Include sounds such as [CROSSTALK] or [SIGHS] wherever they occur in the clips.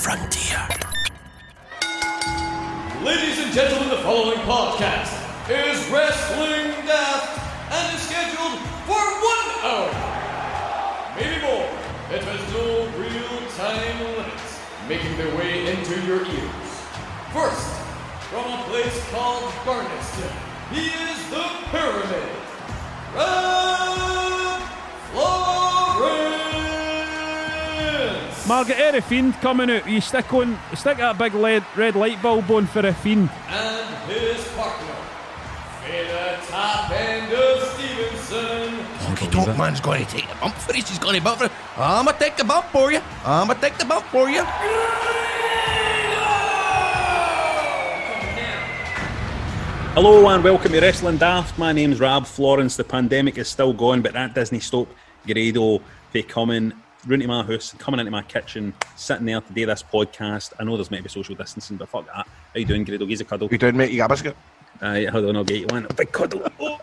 Frontier. Ladies and gentlemen, the following podcast is Wrestling Death and is scheduled for one hour. Maybe more. It has no real time limits, making their way into your ears. First, from a place called Burnistoun, he is the Pyramid. Red Florence! Margaret eh, Fiend coming out. You stick on, stick that big lead, red light bulb on for a fiend. and his partner, Fade the top end of Stevenson. Honky Tonk Man's going to take the bump for us. He's going to bump for us. I'm going to take the bump for you. I'm going to take the bump for you. Hello and welcome to Wrestling Daft. My name's Rab Florence. The pandemic is still going, but that doesn't stop Grado for coming round to my house, coming into my kitchen, sitting there to do this podcast. I know there's meant to be social distancing, but fuck that. How you doing, Grado? Give us a cuddle. You doing, mate? You got a biscuit? Aye, hold on, I'll get you one. A big cuddle. [LAUGHS]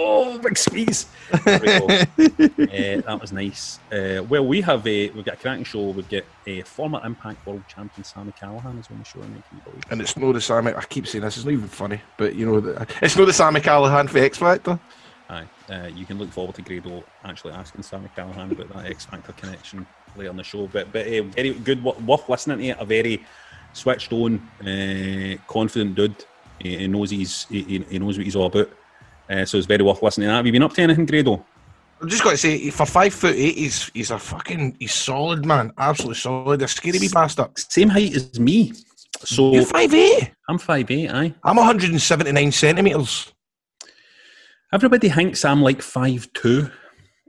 Oh, oh big squeeze. There we go. uh, [LAUGHS] that was nice. Uh, well, we have a we've got a cracking show. We've got a former Impact World Champion Sami Callihan is on the show. And can you believe? And it's no the Sammy. I keep saying this. It's not even funny, but you know, the, it's no the Sammy Callahan for X Factor. Aye, uh, you can look forward to Grado actually asking Sami Callihan about that X Factor connection later on the show. But but uh, very good, worth listening to. A very switched on, uh, confident dude. He, he knows he's he, he- knows what he's all about. Uh, so it's very worth listening to that. Have you been up to anything, Grado? I've just got to say, for five foot eight, he's he's a fucking he's solid man, absolutely solid. A scary wee bastard. Same height as me. So You're five eight. I'm five eight. Aye. I'm 179 centimeters. Everybody thinks I'm like five two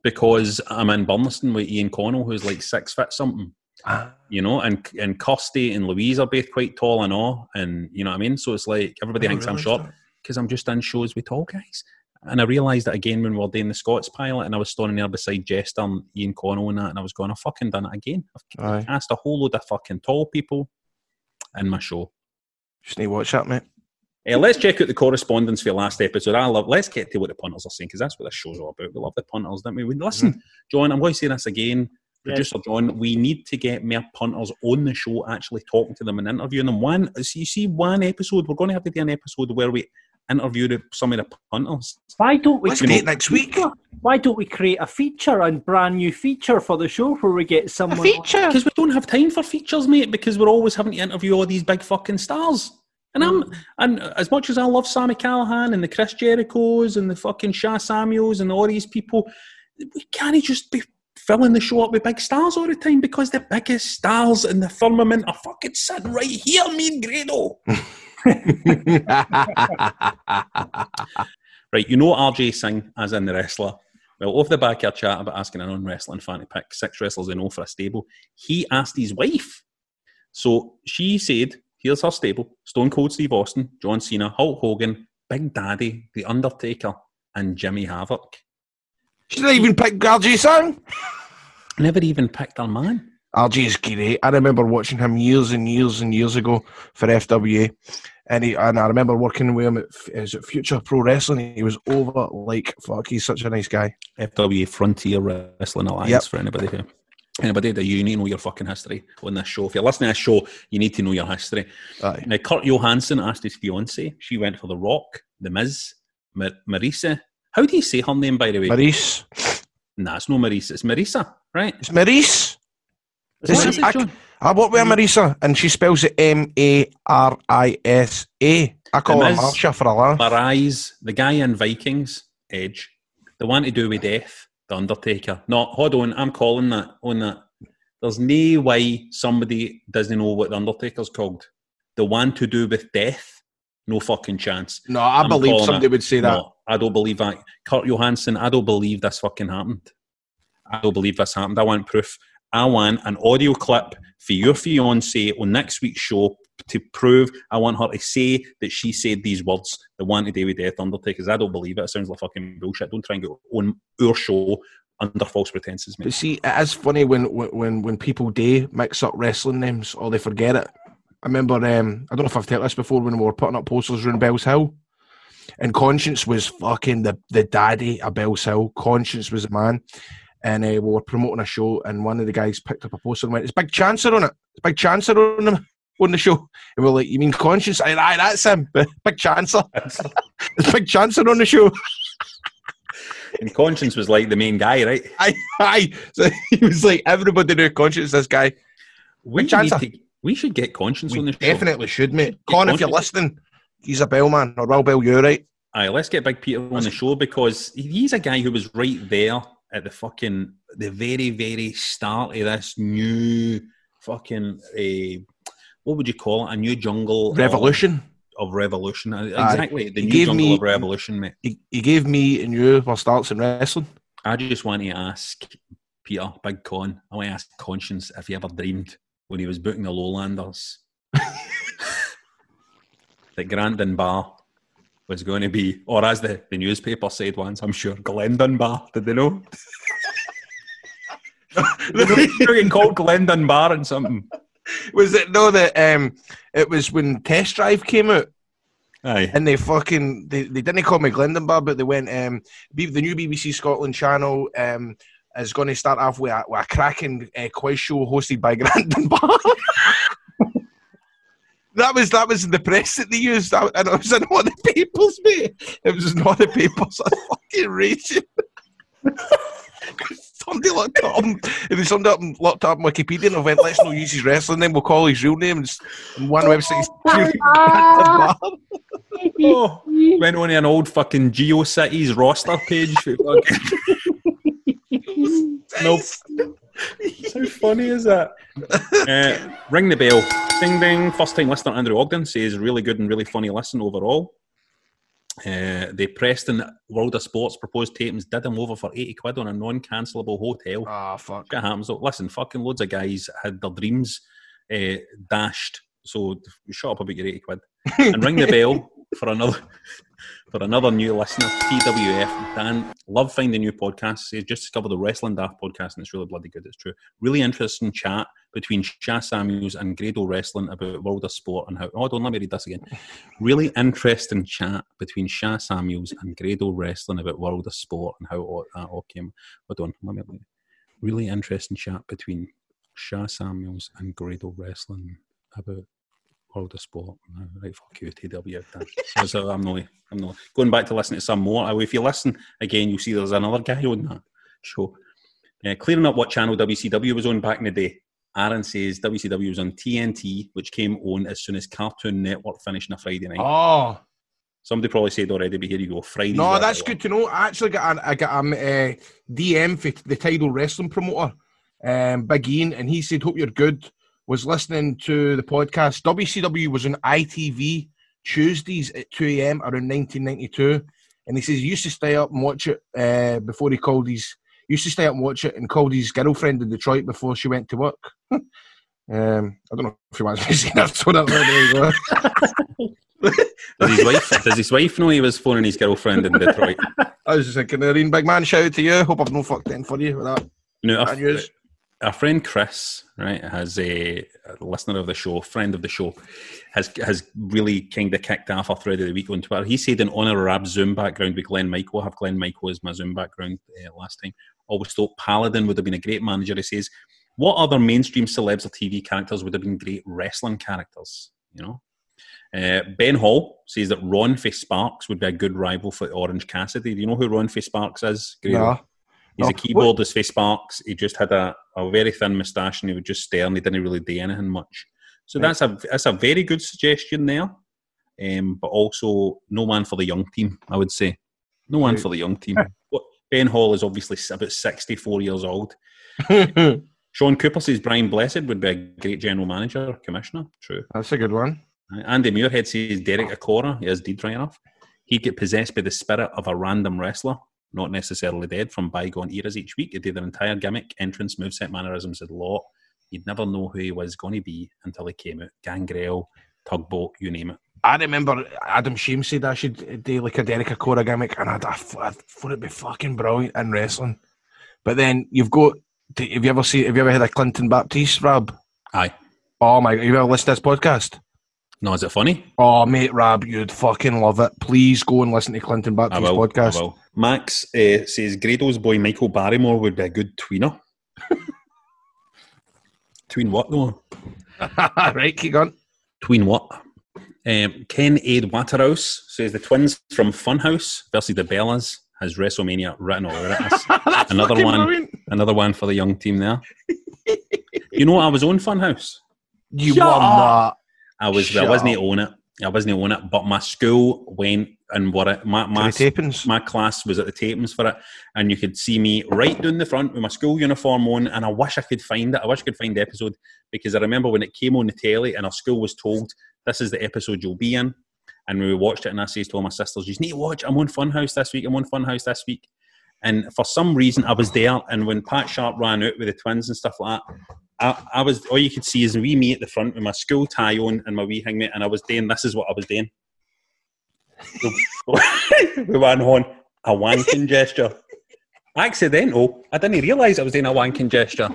because I'm in Burnistoun with Ian Connell, who's like six foot something. Ah. You know, and and Kirsty and Louise are both quite tall and all, and you know what I mean. So it's like everybody thinks I'm short because I'm just in shows with tall guys. And I realised that again when we were doing the Scots pilot, and I was standing there beside Jester and Ian Connell and that, and I was going, I fucking done it again. I've Aye. cast a whole load of fucking tall people in my show. Just need to watch that, mate. Uh, let's check out the correspondence for your last episode. I love. Let's get to what the punters are saying because that's what this show's all about. We love the punters, don't we? we listen, John. I'm going to say this again. Producer John, we need to get more punters on the show, actually talking to them and interviewing them. One, so you see, one episode. We're going to have to do an episode where we interview the, some of the punters. Why don't we Let's create next week. Why don't we create a feature, a brand new feature for the show where we get someone? Because we don't have time for features, mate. Because we're always having to interview all these big fucking stars. And I'm, mm. and as much as I love Sami Callihan and the Chris Jerichos and the fucking Sha Samuels and all these people, we can't just be filling the show up with big stars all the time because the biggest stars in the firmament are fucking sitting right here, me and Grado. [LAUGHS] Right, you know RJ Singh as in the wrestler. Well, off the back of our chat about asking a non wrestling fan to pick six wrestlers they know for a stable, he asked his wife. So she said, Here's her stable Stone Cold Steve Austin, John Cena, Hulk Hogan, Big Daddy, The Undertaker, and Jimmy Havoc. She didn't even pick RJ Sang. Never even picked her man. RJ is great. I remember watching him years and years and years ago for FWA, and he and I remember working with him at is it Future Pro Wrestling. He was over like fuck. He's such a nice guy. FWA Frontier Wrestling Alliance Yep. for anybody who. Anybody that you need to know your fucking history on this show. If you're listening to this show, you need to know your history. Aye. Now, Kurt Johansson asked his fiance. She went for The Rock, The Miz, Mar- Marisa. How do you say her name, by the way? Maurice. Nah, it's no Marisa. It's Marisa, right? It's Maurice. What is This- it, I, John? I work with mm-hmm. Marisa, and she spells it M A R I S A. I call her Miz. Marsha for a laugh. Marais, the guy in Vikings, Edge, the one to do with death, The Undertaker. No, hold on, I'm calling that on that. There's no way somebody doesn't know what The Undertaker's called. The one to do with death, no fucking chance. No, I I'm believe somebody would say that. No, I don't believe that. Kurt Johansson, I don't believe this fucking happened. I don't believe this happened. I want proof. I want an audio clip for your fiance on next week's show to prove. I want her to say that she said these words the one to with Death Undertakers. I don't believe it. It sounds like fucking bullshit. Don't try and go on our show under false pretenses, mate. But see, it is funny when when when people do mix up wrestling names or they forget it. I remember, um, I don't know if I've told this before when we were putting up posters around Bellshill, and Conscience was fucking the the daddy of Bellshill. Conscience was a man, and uh, we were promoting a show, and one of the guys picked up a poster and went, "It's Big Chancer on it. It's Big Chancer on them." On the show, and we are like, "You mean Conscience?" I, aye, that's him, [LAUGHS] Big Chancer. it's [LAUGHS] Big Chancer on the show. [LAUGHS] And Conscience was like the main guy, right? Aye, aye. So he was like everybody knew Conscience. This guy. We, to- we should get Conscience We on the show. definitely should, mate. Con, if you're listening, he's a bellman, or Will Bell, you're right. Aye, let's get Big Peter on the show because he's a guy who was right there at the fucking the very very start of this new fucking uh, what would you call it? A new jungle Revolution. of, revolution. Uh, Exactly, the new jungle me- of revolution, mate. He, he gave me and you our starts in wrestling. I just want to ask Peter, Big Con. I want to ask Conscience if he ever dreamed when he was booking the Lowlanders [LAUGHS] that Grant Dunbar was going to be, or as the, the newspaper said once, I'm sure, Glenn Dunbar. Did they know? [LAUGHS] [LAUGHS] They know you're getting called Glenn Dunbar and something. [LAUGHS] Was it no that um it was when Test Drive came out Aye. and they fucking they, they didn't call me Glenn Dunbar, but they went um B- the new BBC Scotland channel um is going to start off with a, with a cracking uh, quiz show hosted by [LAUGHS] Grant That was that was in the press that they used, That- and it was in all the papers, mate. It was in all the papers. [LAUGHS] I fucking raging. Somebody looked up, him, if they somebody up and looked up on Wikipedia and went, "Let's not use his wrestling name. We'll call his real name." And s- and one website is [LAUGHS] Grant [LAUGHS] Oh, went on an old fucking GeoCities roster page. for [LAUGHS] nope. How funny is that? Uh, ring the bell. Ding ding. First time listener Andrew Ogden says really good and really funny listen overall. Uh, the Preston World of Sports proposed tapings did him over for 80 quid on a non cancelable hotel. Ah, fuck. Shit happens. Listen, fucking loads of guys had their dreams uh, dashed. So shut up about your 80 quid. and ring the [LAUGHS] bell for another for another new listener, TWF. Dan, love finding new podcasts. Says just discovered the Wrestling Daft podcast and it's really bloody good. It's true. Really interesting chat between Sha Samuels and Grado Wrestling about World of Sport and how. Oh, don't let me read this again. Really interesting chat between Sha Samuels and Grado Wrestling about World of Sport and how all, that all came. Hold on, let me. Really interesting chat between Sha Samuels and Grado Wrestling about World of Sport. Right, fuck you, TW. So I'm not, I'm not going back to listen to some more. If you listen again, you'll see there's another guy on that show. Uh, clearing up what channel WCW was on back in the day. Aaron says WCW was on TNT, which came on as soon as Cartoon Network finished on a Friday night. Oh. Somebody probably said already, but here you go. Friday. No, that's good to know. I actually got an, I got a uh, DM for the Tidal Wrestling promoter, um, Big Ian, and he said, "Hope you're good." Was listening to the podcast. WCW was on ITV Tuesdays at two a.m. around 1992, and he says he used to stay up and watch it uh, before he called his. Used to stay up and watch it and called his girlfriend in Detroit before she went to work. [LAUGHS] um, I don't know if he wants me to say that. So that's where there you go. [LAUGHS] Does his wife? does his wife know he was phoning his girlfriend in Detroit? [LAUGHS] I was just thinking, Irene, big man, shout out to you. Hope I've no fucked in for you with that. No, news. Our friend Chris, right, has a, a listener of the show, friend of the show, has has really kind of kicked off our thread of the week on Twitter. He said in honour of Rab's Zoom background with Glen Michael, I have Glen Michael as my Zoom background uh, last time. Always thought Paladin would have been a great manager. He says, what other mainstream celebs or TV characters would have been great wrestling characters? You know. Uh, ben Hall says that Ron Face Sparks would be a good rival for Orange Cassidy. Do you know who Ron Face Sparks is? No. He's a No. keyboardist for Sparks. He just had a, a very thin moustache and he would just stare and he didn't really do anything much. So Right. that's a that's a very good suggestion there. Um, but also no man for the young team, I would say. No man for the young team. [LAUGHS] Ben Hall is obviously about 64 years old. [LAUGHS] Sean Cooper says Brian Blessed would be a great general manager, commissioner. True. That's a good one. Andy Muirhead says Derek Acorah, he is deed right enough. He'd get possessed by the spirit of a random wrestler. Not necessarily dead, from bygone eras each week. He'd do their entire gimmick, entrance, moveset, mannerisms, and lot. You'd never know who he was going to be until he came out. Gangrel, tugboat, you name it. I remember Adam Shame said I should do like a Derek Acorah gimmick, and I'd, I thought I thought it'd be fucking brilliant in wrestling. But then you've got. Have you ever seen? Have you ever had a Clinton Baptiste, Rab? Aye. Oh my! Have you ever listened to this podcast? No, is it funny? Oh, mate, Rab, you'd fucking love it. Please go and listen to Clinton will. podcast. I will. Max uh, says Grado's boy Michael Barrymore would be a good tweener. [LAUGHS] Tween what though? [LAUGHS] right, keep going. Tween what? Um, Ken Aid Waterhouse says the twins from Funhouse versus the Bellas has WrestleMania written all over it. [LAUGHS] Another one, brilliant. another one for the young team there. you know, I was on Funhouse. You Shut won up. I was. I wasn't up. on it. I wasn't on it. But my school went and what it, my my my class was at the tapings for it, and you could see me right down the front with my school uniform on. And I wish I could find it. I wish I could find the episode because I remember when it came on the telly, and our school was told this is the episode you'll be in. And we watched it, and I says to all my sisters, "You need to watch. I'm on Funhouse this week. I'm on Funhouse this week." And for some reason, I was there. And when Pat Sharp ran out with the twins and stuff like that, I, I was all you could see is a wee me at the front with my school tie on and my wee hangmate, and I was doing this is what I was doing. we went on a wanking gesture. Accidental. I didn't realise I was doing a wanking gesture.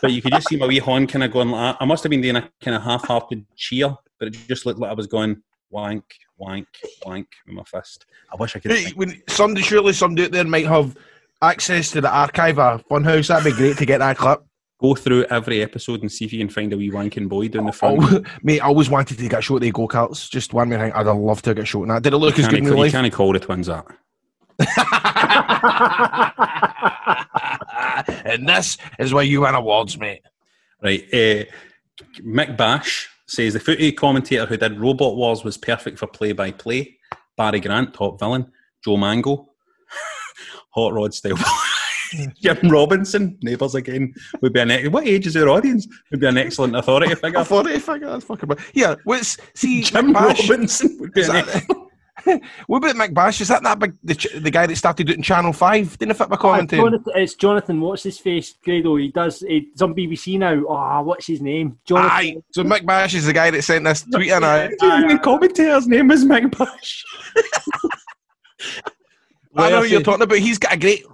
But you could just see my wee horn kind of going like that. I must have been doing a kind of half-hearted cheer, but it just looked like I was going wank, wank, wank with my fist. I wish I could. Hey, when somebody, surely somebody out there might have access to the archive of Funhouse. That'd be great to get that clip. Go through every episode and see if you can find a wee wanking boy down the front. Oh, mate, I always wanted to get shot at the go karts. Just one more thing, I'd love to get shot in that. Did it look you as good in you can't call the twins that. [LAUGHS] and this is why you win awards, mate. Right. Uh, Mick Bash says the footy commentator who did Robot Wars was perfect for play by play. Barry Grant, top villain. Joe Mangel, [LAUGHS] Hot Rod style. [LAUGHS] [LAUGHS] Jim Robinson, neighbours again, would be an ex- what age is your audience? Would be an excellent authority figure. Authority figure, that's fucking. bad. Yeah, what's see Jim McBash? Robinson would be Is an that, [LAUGHS] what about McBash? Is that that big the, the guy that started doing Channel Five? Didn't fit my Uh, commentary. Jonathan, it's Jonathan. What's his face? Grado. He does. He's on BBC now. Oh, what's his name? Jonathan. Aye, so Mick Bash is the guy that sent this tweet in. Aye. The commentator's name is Mick Bash. [LAUGHS] I know who you're talking about. He's got a great.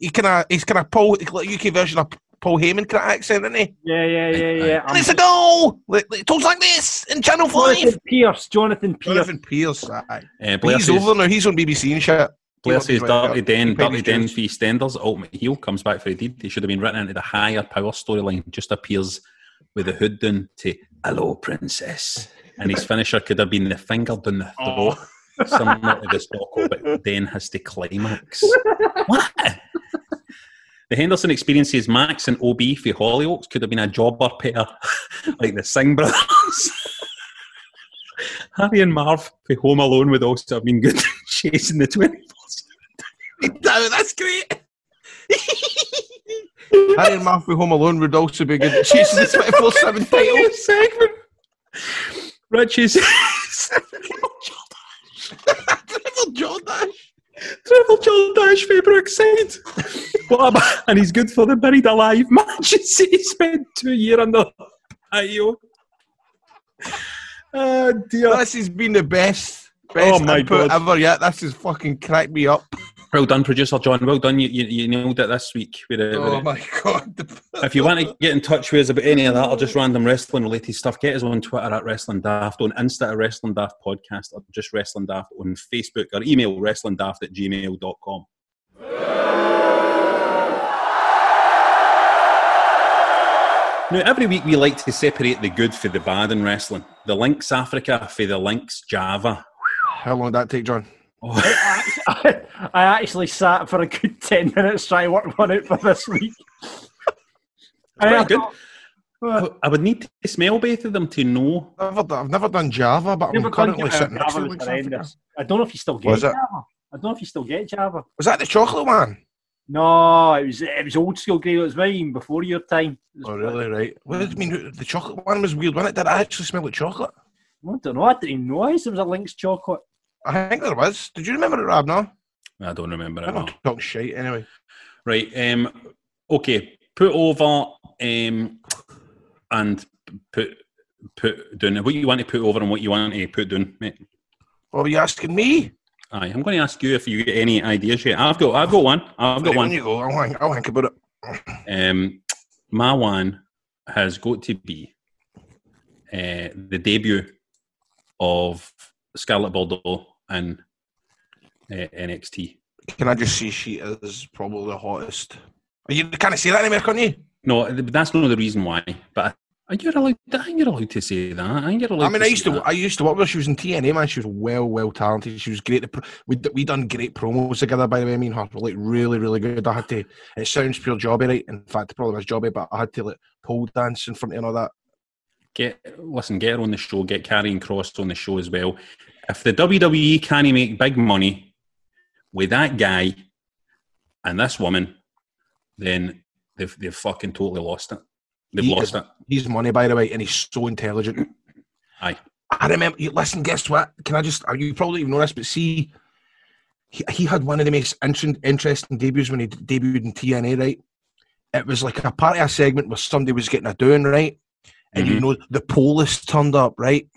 He kind of he's kind of Paul like UK version of Paul Heyman kind of accent, isn't he? Yeah, yeah, yeah, yeah. And it's a goal. Like, like, talks like this in Channel Jonathan Pearce. Jonathan Pearce. Jonathan Pearce. Aye. Uh, Blair He's says- over now. He's on BBC and shit. Blair He says Dirty write Den, up. Dirty He Den paid his for EastEnders, Ultimate Heel comes back for a deed. He should have been written into the higher power storyline. Just appears with the hood down to "Hello, Princess," and his finisher could have been the finger down the throat, similar to the Stocko, but then has to climax. [LAUGHS] what? The Henderson experience says Max and OB for Hollyoaks could have been a jobber pair, [LAUGHS] like the Singh brothers. [LAUGHS] Harry and Marv for Home Alone would also have been good chasing the 24 Oh, that's great. Harry and Murphy Home Alone would also be good. Chasing the 24 7 title. segment. Richie's Trevor Jordache. Trevor Jordache for Brookside. What about, and he's good for the buried alive matches. He spent two years under patio. Oh ah, dear. This has been the best, best Oh, my input God. ever yet. This has fucking cracked me up. Well done, producer John. Well done. You, you, you nailed it this week. With it, Oh it. my god. [LAUGHS] If you want to get in touch with us about any of that or just random wrestling related stuff, get us on Twitter at Wrestling Daft, on Insta at Wrestling Daft Podcast, or just Wrestling Daft on Facebook, or email wrestlingdaft at gmail.com. Now, every week we like to separate the good for the bad in wrestling. The Lynx Africa for the Lynx Java. How long did that take, John? Oh, [LAUGHS] I actually sat for a good 10 minutes trying to work one out for this week. pretty um, good. Uh, I would need to smell both of them to know. I've never, I've never done Java, but Never I'm currently Java. sitting next to Java the was Lynx Africa. horrendous. I don't know if you still get Was it? Java. I don't know if you still get Java. Was that the chocolate one? No, it was it was old school grey. It was maybe even before your time. Oh, really? Right. What did you mean? Mm. The chocolate one was weird, wasn't it? Did it actually smell like chocolate? I don't know. I didn't even know there was a Lynx chocolate. I think there was. Did you remember it, Rob? No? I don't remember it. I'm no. not talking shit anyway. Right. Um. Okay. Put over. Um. And put put down what you want to put over and what you want to put down, mate. What are you asking me? Aye. I'm going to ask you if you get any ideas yet. I've got. I've got one. I've got Right, one. you go. I'll think, I'll think about it. Um, my one has got to be uh, the debut of Scarlett Bordeaux in uh, NXT. Can I just say she is probably the hottest? You can't say that anymore, can you? No, th- that's not the reason why. But I, you're allowed. I think you're allowed to say that. I think you're allowed. I mean, I used to, that. I used to work with her. She was in TNA, man. She was well, well talented. She was great. We we done great promos together, by the way. I mean, her were like really, really good. I had to. It sounds pure jobby, right? In fact, it probably was jobby, but I had to like pole dance in front of and all that. get listen, get her on the show, get Karrion Kross on the show as well. If the WWE can't make big money with that guy and this woman, then they've they've fucking totally lost it. They've He lost is- it. He's money, by the way, and he's so intelligent. [CLEARS THROAT] Aye. I remember. you- Listen, guess what? Can I just? Are you probably even know this, but see, he, he had one of the most inter- interesting debuts when he debuted in TNA. Right? It was like a part of a segment where somebody was getting a doing right, and you Mhm. know the Polish turned up, right?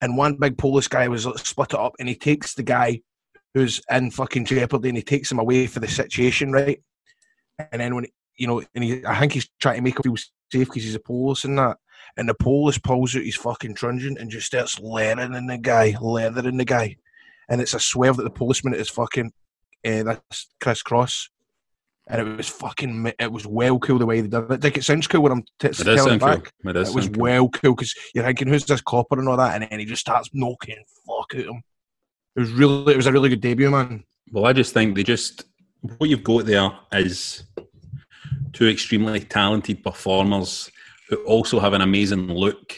And one big Polish guy was split it up, and he takes the guy who's in fucking jeopardy, and he takes him away for the situation, right? And then when you know, and he, I think he's trying to make him feel safe because he's a Polish and that. And the Polish pulls out his fucking truncheon and just starts leathering in the guy, leathering the guy. And it's a swerve that the policeman is fucking uh, that's Chris Cross. And it was fucking, it was well cool the way they did it. Like, it sounds cool when I'm t- It does telling it sound cool. It It was cool. well cool because you're thinking, who's this copper and all that? And then he just starts knocking fuck out him. It was really, it was a really good debut, man. Well, I just think they just what you've got there is two extremely talented performers who also have an amazing look.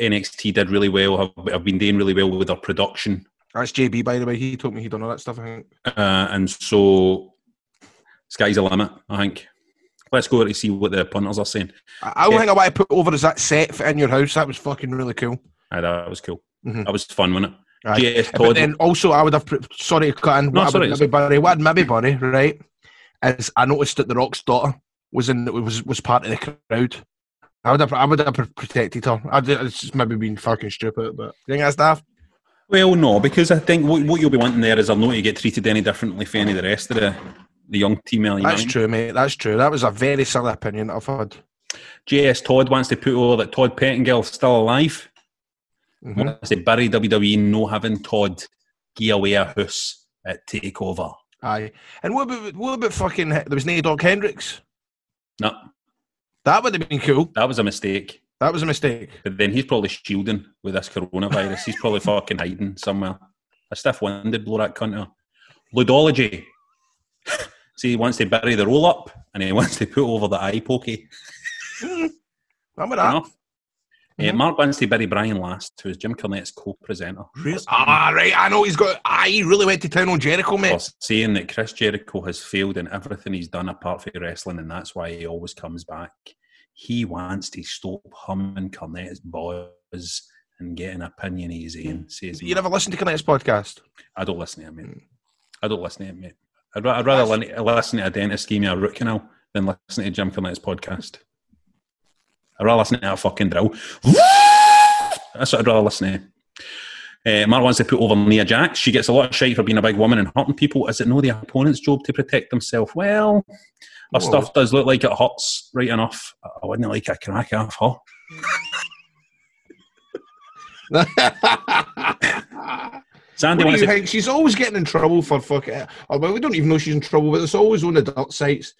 NXT did really well. Have, have been doing really well with their production, That's JB, by the way. He told me he'd done all that stuff, I think. uh, and so sky's the limit. I think. Let's go to see what the punters are saying. I, I think I want to put over is that set in your house. That was fucking really cool. Aye, that was cool. Mhm. That was fun, wasn't it? JS But then also, I would have. Sorry to cut in. No, what sorry, maybe Barry? What maybe Barry? Right? Is I noticed that the Rock's daughter was in was was part of the crowd. I would have I would have protected her. I did, it's just maybe been fucking stupid, but you think that's daft? Well, no, because I think what, what you'll be wanting there is I'm not to get treated any differently from any of the rest of the, the young team. You That's true, mate. That's true. That was a very silly opinion I've had. JS Todd wants to put over that Todd Pettengill's still alive. Mhm. I say Barry WWE no having Todd give away a house at Takeover. Aye. And what about what about fucking? There was no Doc Hendrix. No, That would have been cool. that was a mistake. That was a mistake. But then he's probably shielding with this coronavirus. he's probably fucking hiding somewhere. A stiff wind did blow that cunt out. Ludology. [LAUGHS] See, he wants to bury the roll up and he [LAUGHS] wants to put over the eye pokey. [LAUGHS] Remember that? enough. Uh, Mark wants to bury Brian last, who is Jim Cornette's co presenter. Really? Ah, right. I know he's got. Ah, he really went to town on Jericho, mate. for saying that Chris Jericho has failed in everything he's done apart from wrestling, and that's why he always comes back. He wants to stop humming Cornette's boys and get an opinion his own. Says You never listen to Cornette's podcast? I don't listen to him, mate. I don't listen to him, mate. I'd, I'd rather lin- listen to a dentist give me a root canal than listen to Jim Cornette's podcast. I'd rather listen to a fucking drill. [LAUGHS] That's what I'd rather listen to. Uh, Mark wants to put over Nia Jax. She gets a lot of shit for being a big woman and hurting people. Is it no the opponent's job to protect themselves? Well, her Whoa. stuff does look like it hurts right enough. I wouldn't like a crack off her. [LAUGHS] [LAUGHS] Sandy What do you think? She's always getting in trouble for fucking. Or well, we don't even know she's in trouble, but it's always on the dirt sites.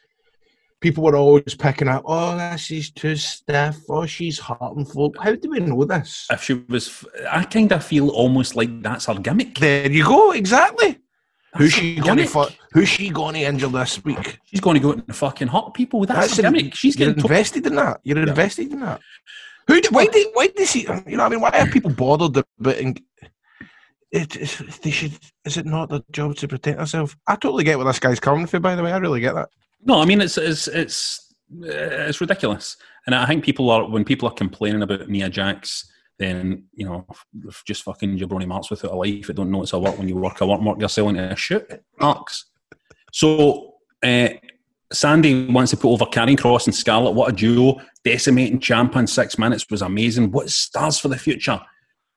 People were always picking up. Oh, this is too stiff. Oh, she's hurting folk. How do we know this? if she was, I kind of feel almost like that's her gimmick. There you go. Exactly. Who's she going to? Fu- who's she going to injure this week? She's going to go out and fucking hurt people. That's, her gimmick. She's you're getting to- invested in that. You're invested in that. Who? do- Why did? Why did she? You know, I mean, why are people bothered about? It, it, they should. Is it not their job to protect themselves? I totally get where this guy's coming from. By the way, I really get that. No, I mean it's it's it's uh, it's ridiculous, and I think people are when people are complaining about Nia Jax, then you know, just fucking jabroni marks without a life. I don't know it's a lot when you work a lot mark. You're selling a shit marks. So uh, Sandy wants to put over Karrion Kross and Scarlett. What a duo! Decimating champ in six minutes was amazing. What stars for the future?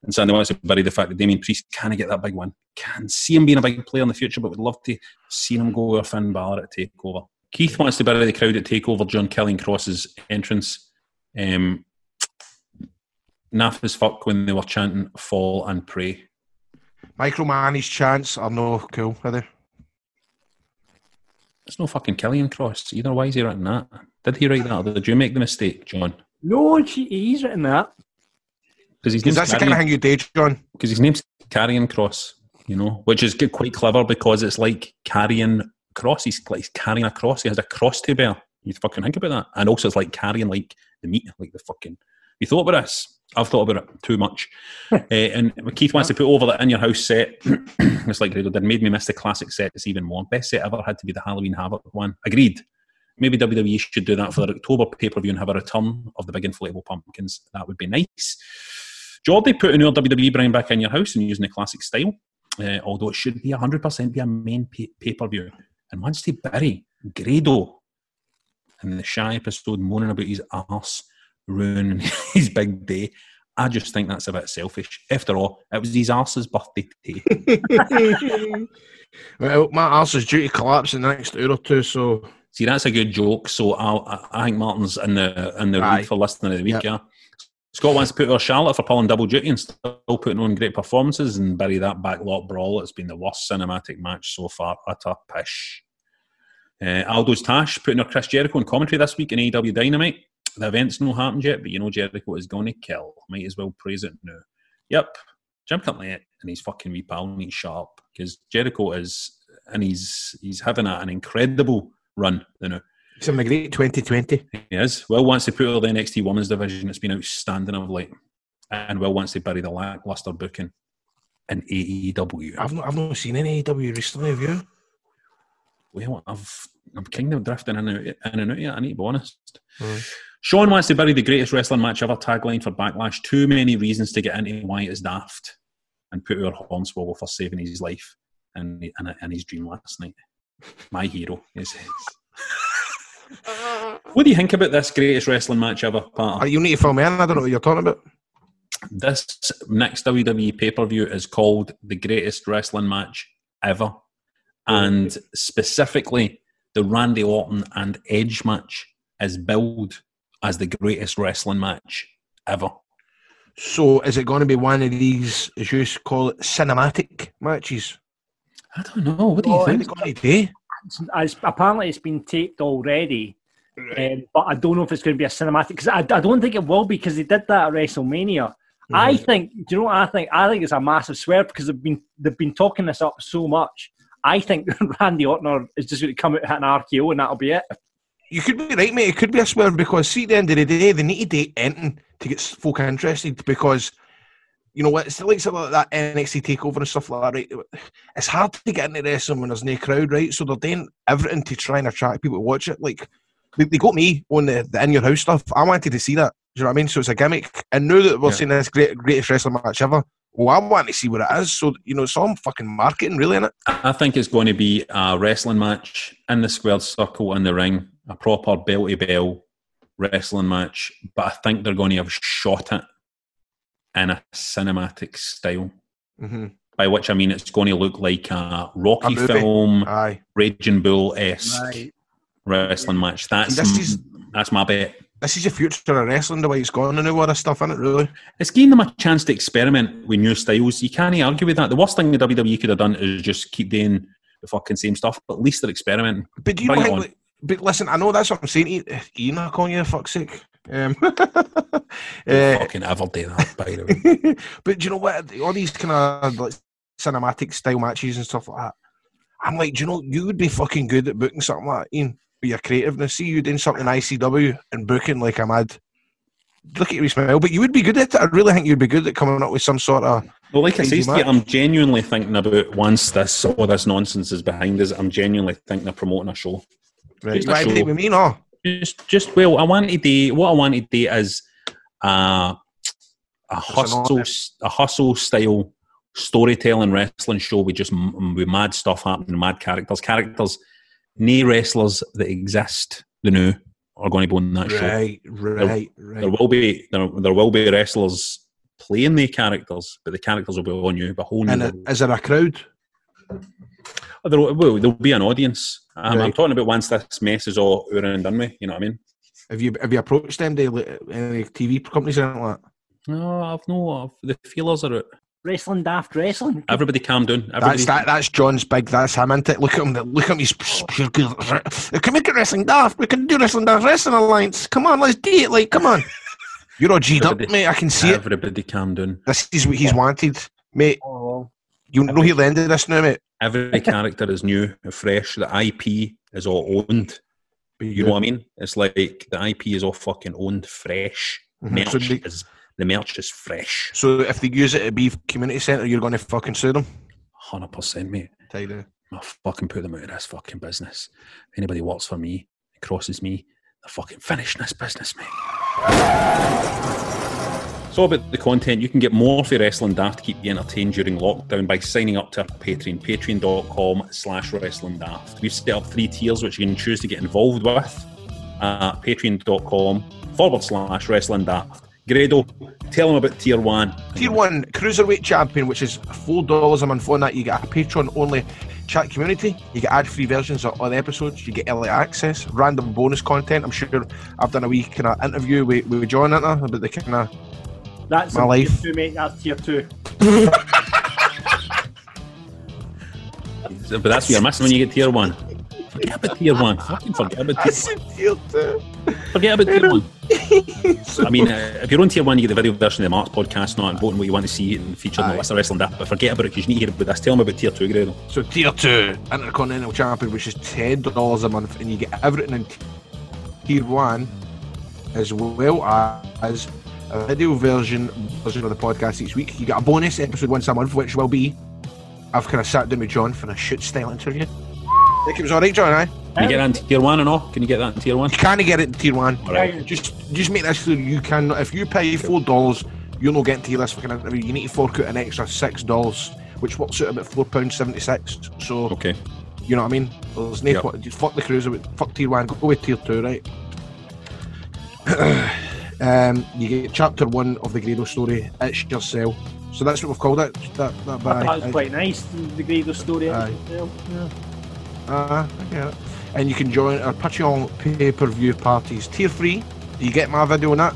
And Sandy wants to bury the fact that Damien Priest can't get that big one. Can see him being a big player in the future, but would love to see him go with Finn Balor at Takeover. Keith wants to bury the crowd at Takeover during Killing Cross's entrance. Um, naff as fuck when they were chanting "Fall and Pray." Micromanage chants are no cool, are they? It's no fucking Killian Cross either. Why is he writing that? Did he write that, or did you make the mistake, John? No, he's written that. Because his name's that's the kind of thing you do, John. because his name's Karrion Kross, you know, which is good- quite clever because it's like carrying cross. He's like he's carrying a cross. He has a cross to bear. You fucking think about that. And also, it's like carrying like the meat, like the fucking. You thought about this? I've thought about it too much. uh, [LAUGHS] and Keith wants to put over that in your house set. [CLEARS THROAT] it's like did. Made me miss the classic sets even more. Best set ever had to be the Halloween Havoc one. Agreed. Maybe WWE should do that for their October pay per view and have a return of the big inflatable pumpkins. That would be nice. Geordie putting your WWE brand back in your house and using the classic style, uh, although it should be 100% be a main pay per view. And once they bury Grado in the shy episode moaning about his arse ruining [LAUGHS] his big day, I just think that's a bit selfish. After all, it was his arse's birthday today. [LAUGHS] well, my arse is due to collapse in the next hour or two, so See, that's a good joke. So I'll, I, I think Martin's in the in the Aye. lead for listening of the week. Yep. Yeah. Scott wants to put her Charlotte for pulling double duty and still putting on great performances and bury that backlot brawl. It's been the worst cinematic match so far. Utter pish. Uh, Aldo's Tash putting her Chris Jericho in commentary this week in AEW Dynamite. The event's no happened yet, but you know Jericho is going to kill. Might as well praise it now. Yep. Jim Cutlet and his fucking wee up because Jericho is and he's he's having a, an incredible run. You know. It's having a great 2020. He is. Will wants to put her the NXT Women's Division. It's been outstanding of late. And Will wants to bury the lackluster booking in AEW. I've not, I've not seen any AEW recently, have you? Well, I've, I'm kind of drifting in and out, in and out yet, I need to be honest. Mm. Sean wants to bury the greatest wrestling match ever tagline for Backlash. Too many reasons to get into why it's daft. And put our Hornswoggle for saving his life and, and, and his dream last night. My hero, he says. [LAUGHS] what do you think about this greatest wrestling match ever, Pat? You need to fill me in. I don't know what you're talking about. this next WWE pay per view is called the greatest wrestling match ever. And specifically, the Randy Orton and Edge match is billed as the greatest wrestling match ever. So, is it going to be one of these, as you call it, cinematic matches? I don't know. What do you Oh, think? it's going to be. It's- apparently, it's been taped already, um, but I don't know if it's going to be a cinematic because I, I don't think it will be because they did that at WrestleMania. I think. Do you know what I think? I think it's a massive swerve because they've been they've been talking this up so much. I think [LAUGHS] Randy Orton is just going to come out hit an RKO and that'll be it. You could be right, mate. It could be a swerve because, see, at the end of the day, they need to do anything to get folk interested because, you know what, it's like something like that NXT takeover and stuff like that, right? It's hard to get into wrestling when there's no crowd, right? So they're doing everything to try and attract people to watch it. Like, they, they got me on the, the in your house stuff. I wanted to see that. Do you know what I mean? So it's a gimmick. And now that we're Yeah. seeing this great, greatest wrestling match ever, well, I want to see what it is. So, you know, some fucking marketing, really, in it. I think it's going to be a wrestling match in the squared circle in the ring, a proper bell to bell wrestling match. But I think they're going to have shot it in a cinematic style. Mm-hmm. By which I mean it's going to look like a Rocky A film, Aye. Raging Bull esque Right. wrestling match. That's This is- that's my bet. This is the future of wrestling, the way it's gone and all that stuff, innit, really? It's giving them a chance to experiment with new styles. You can't argue with that. The worst thing the WWE could have done is just keep doing the fucking same stuff. But at least they're experimenting. But do you Bring know it how, like, but listen, I know that's what I'm saying. [SIGHS] Ian, Ian I'm calling you, for fuck's sake. Um, [LAUGHS] They uh, fucking ever do that, by the way. [LAUGHS] but do you know what? All these kind of like cinematic style matches and stuff like that. I'm like, do you know, you would be fucking good at booking something like that, Ian, with your creativeness. See you doing something in ICW and booking like a mad. Look at you smile, but you would be good at it. I really think you'd be good at coming up with some sort of. Well, like I Crazy say, to you, match. I'm genuinely thinking about once this all this nonsense is behind us. I'm genuinely thinking of promoting a show. Right, Just a show. with me, no? Just, just well, I wanted the what I wanted do is uh, a hustle, a hustle style storytelling wrestling show with just m- with mad stuff happening, mad characters, characters, no wrestlers that exist, the new are going to be on that show. Right, right, right. There will be there, there will be wrestlers playing the characters, but the characters will be on you. But whole new. And is there a crowd? there will well, there'll be an audience. Um, I'm, I'm talking about once this mess is all over and done with. You know what I mean? Have you have you approached them? They, any TV companies or anything like that? No, I've no. I've, the feelers are out. Wrestling daft wrestling. Everybody calm down. Everybody, That's that. That's John's big. That's him, isn't it? Look at him. Look at him. He's pure good. We can make it wrestling daft. We can do wrestling daft wrestling alliance. Come on, let's do it. Like, come on. You're all G'd up, mate. I can see it. everybody calm down. This is what he's wanted, mate. Oh, You know he'll end of this now, mate. Every [LAUGHS] character is new fresh. The IP is all owned. You know what I mean? It's like the IP is all fucking owned, fresh. Mhm. Merch So they- is the merch is fresh. So if they use it at Beef Community Centre, you're going to fucking sue them. Hundred percent, mate. Tell you. I fucking put them out of this fucking business. If anybody works for me, crosses me, they're fucking finishing this business, mate. So about the content, you can get more for Wrestling Daft to keep you entertained during lockdown by signing up to our Patreon, patreon.com slash wrestling daft. We've set up three tiers which you can choose to get involved with at patreon.com forward slash wrestling daft. Grado, tell them about tier one. Tier one cruiserweight champion, which is four dollars a month. On that, you get a Patreon only chat community. You get ad free versions of all the episodes. You get early access, random bonus content. I'm sure I've done a wee kind of interview with, with John about the kind of that's My in life. Tier two, mate. That's tier two. [LAUGHS] But that's what you're missing when you get tier one. Forget about tier one. Fucking forget about tier one. [LAUGHS] tier two. Forget about tier one. [LAUGHS] I mean, uh, if you're on tier one, you get the video version of the Marks podcast, not and voting what you want to see and featured in Aye. the list of wrestling that. But forget about it because you need to hear about this. Tell them about tier two, Grado. So tier two, Intercontinental Champion, which is ten dollars a month, and you get everything in tier one, as well as a video version version of the podcast each week. You get a bonus episode once a month, which will be I've kind of sat down with John for a shoot style interview. I think it was all right, John. Aye. Can you get that in tier one and all? Can you get that in tier one? You can't get it in tier one. Alright. Just just make this clear. You can if you pay four dollars, you'll not get into this fucking interview. You need to fork out an extra six dollars, which works out about four pounds seventy six. So Okay. you know what I mean? There's no Yep. point. Just fuck the cruiser, with- fuck tier one, go with tier two, right? [CLEARS THROAT] um, you get chapter one of the Grado story. It's yourself. So that's what we've called it. That that That was quite nice. The Grado story. Aye. Yeah. Uh, I get it. And you can join our Patreon pay per view parties. Tier three. Do you get my video on that?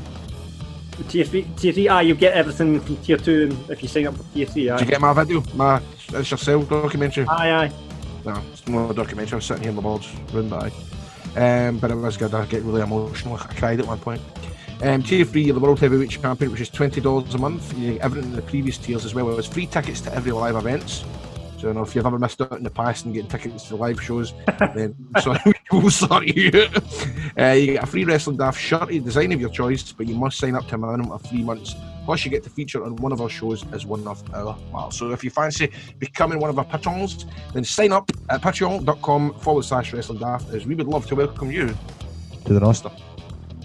Tier three, tier three. Ah, you get everything from tier two if you sign up for tier three. Aye. Do you get my video? My it's yourself documentary. Aye, aye. No, it's not a documentary. I was sitting here in the board's room, but I. Um, but it was good. I get really emotional. I cried at one point. Um, tier three, you're the World Heavyweight Champion, which is twenty dollars a month. You get everything in the previous tiers as well as free tickets to every live events. So you know, if you've ever missed out in the past and getting tickets to live shows, [LAUGHS] then sorry, [LAUGHS] we'll sort you. [LAUGHS] Uh, you get a free wrestling daft shirt, a design of your choice, but you must sign up to a minimum of three months. Plus, you get to feature on one of our shows as one of our pals. So if you fancy becoming one of our patrons, then sign up at patreon.com forward slash wrestling daft, as we would love to welcome you to the roster.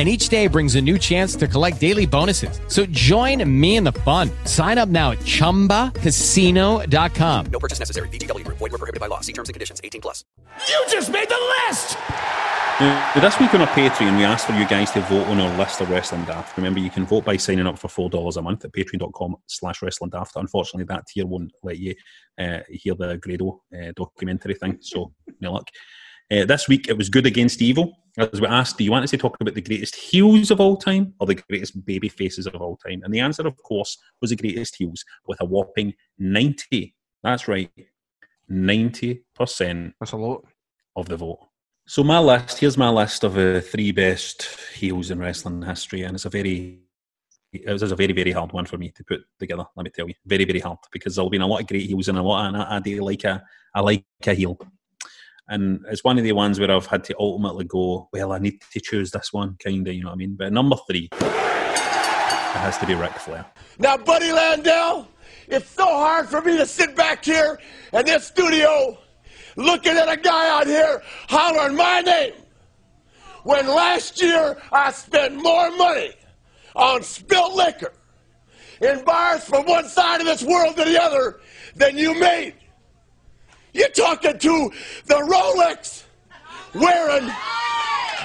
And each day brings a new chance to collect daily bonuses. So join me in the fun. Sign up now at chumbacasino.com. No purchase necessary. VGW Group. Void were prohibited by law. See terms and conditions. 18 plus. You just made the list! Now, this week on our Patreon, we asked for you guys to vote on our list of Wrestling Daft. Remember, you can vote by signing up for $4 a month at patreon.com slash wrestling daft. Unfortunately, that tier won't let you uh, hear the Grado uh, documentary thing, so no luck. Uh, this week, it was Good Against Evil. As we asked, do you want us to talk about the greatest heels of all time or the greatest baby faces of all time? And the answer, of course, was the greatest heels with a whopping 90. That's right, 90% That's a lot. of the vote. So my list, here's my list of the three best heels in wrestling history, and it's a very, it was a very, very hard one for me to put together. Let me tell you, very, very hard because there'll be a lot of great heels and a lot, and I, I do like a, I like a heel. And it's one of the ones where I've had to ultimately go, well, I need to choose this one, kind of, you know what I mean? But number three, it has to be Ric Flair. Now, Buddy Landel, it's so hard for me to sit back here in this studio looking at a guy out here hollering my name when last year I spent more money on spilt liquor in bars from one side of this world to the other than you made. You're talking to the Rolex wearing,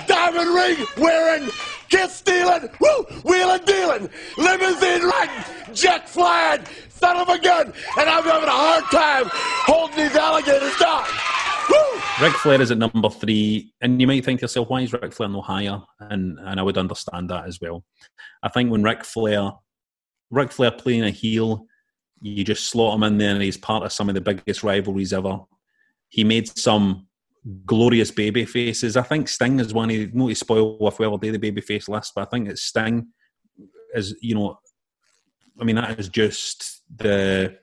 diamond ring wearing, kiss stealing, woo, wheeling dealing, limousine riding, jet flying, son of a gun, and I'm having a hard time holding these alligators down. Woo! Ric Flair is at number three, and you might think to yourself, why is Ric Flair no higher? And and I would understand that as well. I think when Ric Flair, Ric Flair playing a heel, you just slot him in there, and he's part of some of the biggest rivalries ever. He made some glorious baby faces. I think Sting is one. Of, not to spoil if we ever do the baby face list, but I think it's Sting is you know, I mean that is just the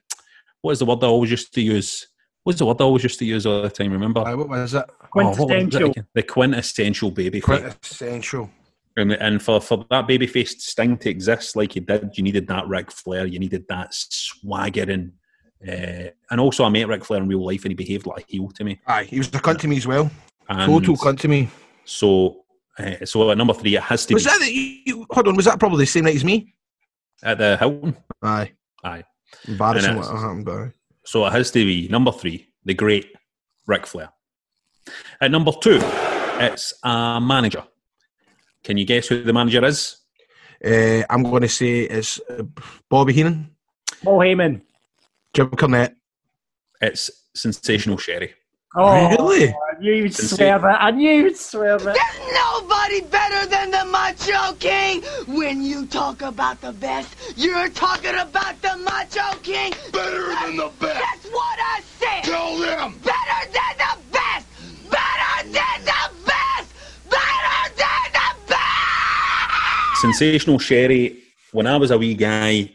what is the word I always used to use? What's the word I always used to use all the time? Remember? Uh, what was it? Oh, what was it the quintessential baby face. And, and for, for that baby faced Sting to exist like he did, you needed that Ric Flair, you needed that swaggering. Uh, and also, I met Ric Flair in real life and he behaved like a heel to me. Aye, he was a cunt to me as well. And Total cunt to me. So, uh, so at number three, it has to Was be that the, you, hold on? Was that probably the same night as me? at the Hilton. Aye. Aye. Embarrassing And what happened, but. So it has to be number three, the great Ric Flair. At number two, it's a manager. Can you guess who the manager is? Uh, I'm going to say it's uh, Bobby Heenan, Paul Heyman. Jim Cornette. It's Sensational Sherri. Oh, Really? I knew you'd swear that. I knew you'd swear that. There's nobody better than the Macho King. When you talk about the best, you're talking about the Macho King. Better than the best. That's what I said. Tell them. Better than the Sensational Sherri, when I was a wee guy,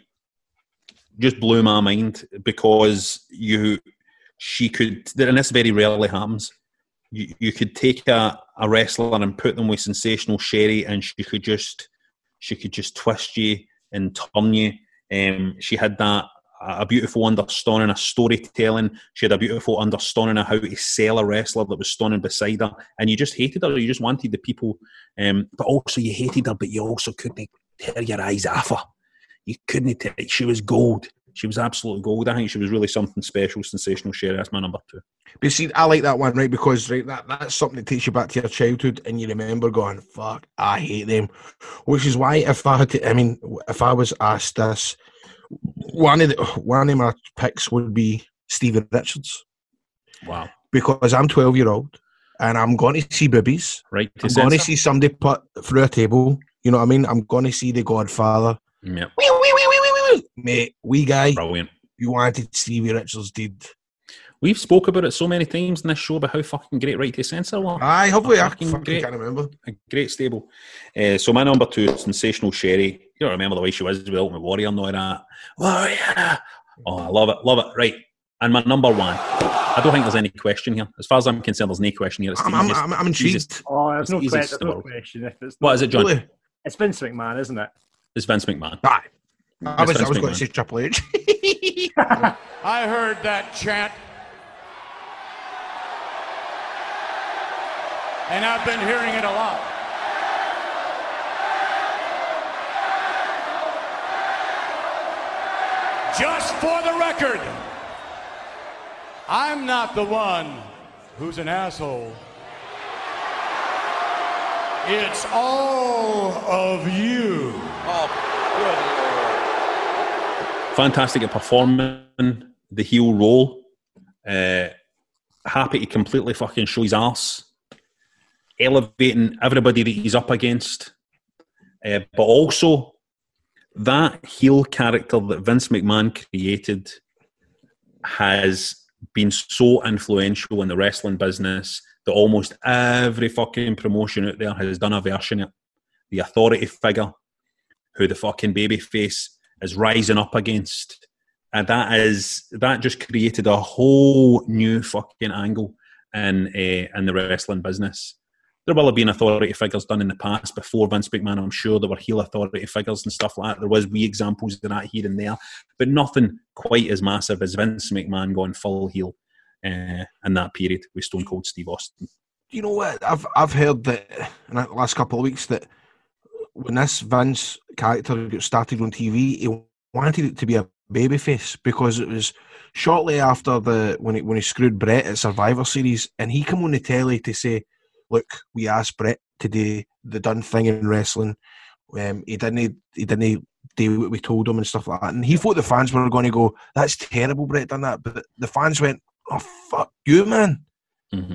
just blew my mind because you, she could, and this very rarely happens. You, you could take a, a wrestler and put them with Sensational Sherri, and she could just, she could just twist you and turn you. Um, she had that a beautiful understanding of storytelling. She had a beautiful understanding of how to sell a wrestler that was standing beside her, and you just hated her. You just wanted the people, um, but also you hated her, but you also couldn't tear your eyes off her. You couldn't. Tear, she was gold. She was absolute gold. I think she was really something special, sensational. Sherri, that's my number two. But see, I like that one, right? Because right, that that's something that takes you back to your childhood, and you remember going, "Fuck, I hate them." Which is why, if I had to, I mean, if I was asked this, one of the one of my picks would be Steven Richards Wow. because I'm 12 year old and I'm going to see boobies. Right. I'm going to see somebody put through a table. You know what I mean? I'm going to see the Godfather. Yep. Wee, wee, wee, wee, wee, wee. Mate, wee guy. Brilliant. You wanted Stevie Richards did. We've spoke about it so many times in this show about how fucking great Right to Censor were. Aye, we? I Fucking fucking great. can't remember. A great stable. Uh, so my number two, sensational Sherri. You don't remember the way she was with Ultimate Warrior and all that. Warrior. Oh, I love it, love it. Right. And my number one. I don't think there's any question here. As far as I'm concerned, there's no question here. It's the I'm, I'm, easiest- I'm, I'm easiest- intrigued. Oh, there's no, the que- there's no question. If it's What is it, John? Really? It's Vince McMahon, isn't it? It's Vince McMahon. Aye. I was, I was going to say Triple H. [LAUGHS] I heard that chant. And I've been hearing it a lot. Just for the record, I'm not the one who's an asshole. It's all of you. fantastic at performing the heel role. Uh, happy to completely fucking show his ass. Elevating everybody that he's up against. Uh, but also, that heel character that Vince McMahon created has been so influential in the wrestling business that almost every fucking promotion out there has done a version of it. The authority figure, who the fucking babyface is rising up against. And that is that just created a whole new fucking angle. in uh, in the wrestling business. There will have been authority figures done in the past before Vince McMahon. I'm sure there were heel authority figures and stuff like that. There was wee examples of that here and there, but nothing quite as massive as Vince McMahon going full heel uh, in that period with Stone Cold Steve Austin. you know what? I've I've heard that in the last couple of weeks that when this Vince character got started on TV, he wanted it to be a babyface because it was shortly after the when he when he screwed Brett at Survivor Series, and he came on the telly to say, "Look, we asked Brett to do the done thing in wrestling. Um, he didn't he didn't do what we told him and stuff like that." And he thought the fans were going to go, "That's terrible, Brett done that," but the fans went, "Oh fuck you, man."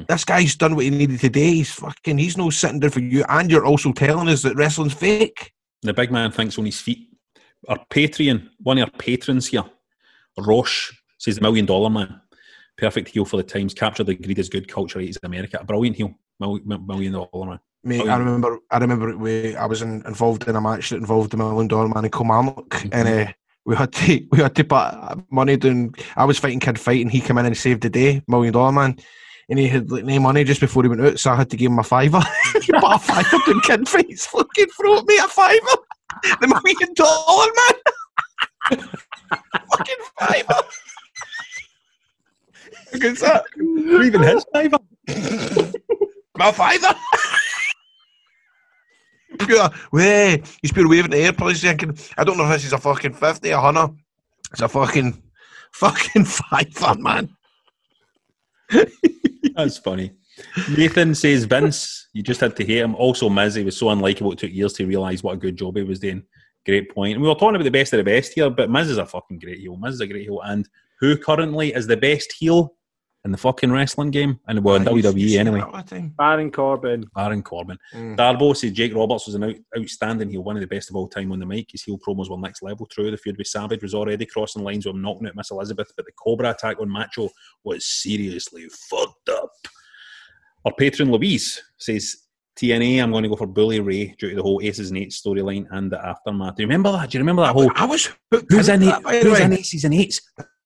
This guy's done what he needed today. He's fucking. He's no sitting there for you, and you're also telling us that wrestling's fake. The big man thinks on his feet. Our Patreon, one of our patrons here, Roche, says the million dollar man. Perfect heel for the times. Captured the greed is good culture. Is America. A brilliant heel. Mil- mil- Million dollar man. Mate, I remember. I remember. We, I was in, involved in a match that involved the Million Dollar Man and Kilmarnock, and uh, we had to [LAUGHS] we had to put money down. I was fighting Kid fighting. he came in and saved the day, Million Dollar Man, and he had like no money just before he went out, so I had to give him a fiver. [LAUGHS] he put a fiver down Kid Fite's fucking throat, me a fiver. [LAUGHS] The Million Dollar Man, fucking fiver. What's that? Even his fiver. My fiver. [LAUGHS] Yeah, way he's been waving the air, probably thinking, I don't know if this is a fucking fifty, a hundred. It's a fucking, fucking [LAUGHS] fiver, man. [LAUGHS] That's funny. Nathan says Vince, you just had to hate him. Also, Miz, he was so unlikable. It took years to realise what a good job he was doing. Great point. And we were talking about the best of the best here, but Miz is a fucking great heel. Miz is a great heel. And who currently is the best heel in the fucking wrestling game? And well, in WWE anyway. Baron Corbin. Baron Corbin. Mm. Darbo says Jake Roberts was an out, outstanding heel, one of the best of all time on the mic. His heel promos were next level. True, the feud with Savage was already crossing lines with him knocking out Miss Elizabeth, but the Cobra attack on Macho was seriously fucked up. Our patron Louise says TNA, I'm going to go for Bully Ray due to the whole Aces and Eights storyline and the aftermath. Do you remember that? Do you remember that whole? I was who's in, eight, that, who's way. in Aces and Eights?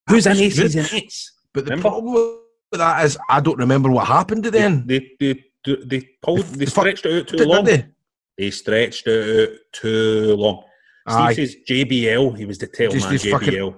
Who's in Aces good. and Eights? But the problem with that is I don't remember what happened to them. They they they, they pulled they the stretched it out too long. they? They stretched it out too long. Steve Aye. says JBL. He was detestable. Just man, this fucking- JBL.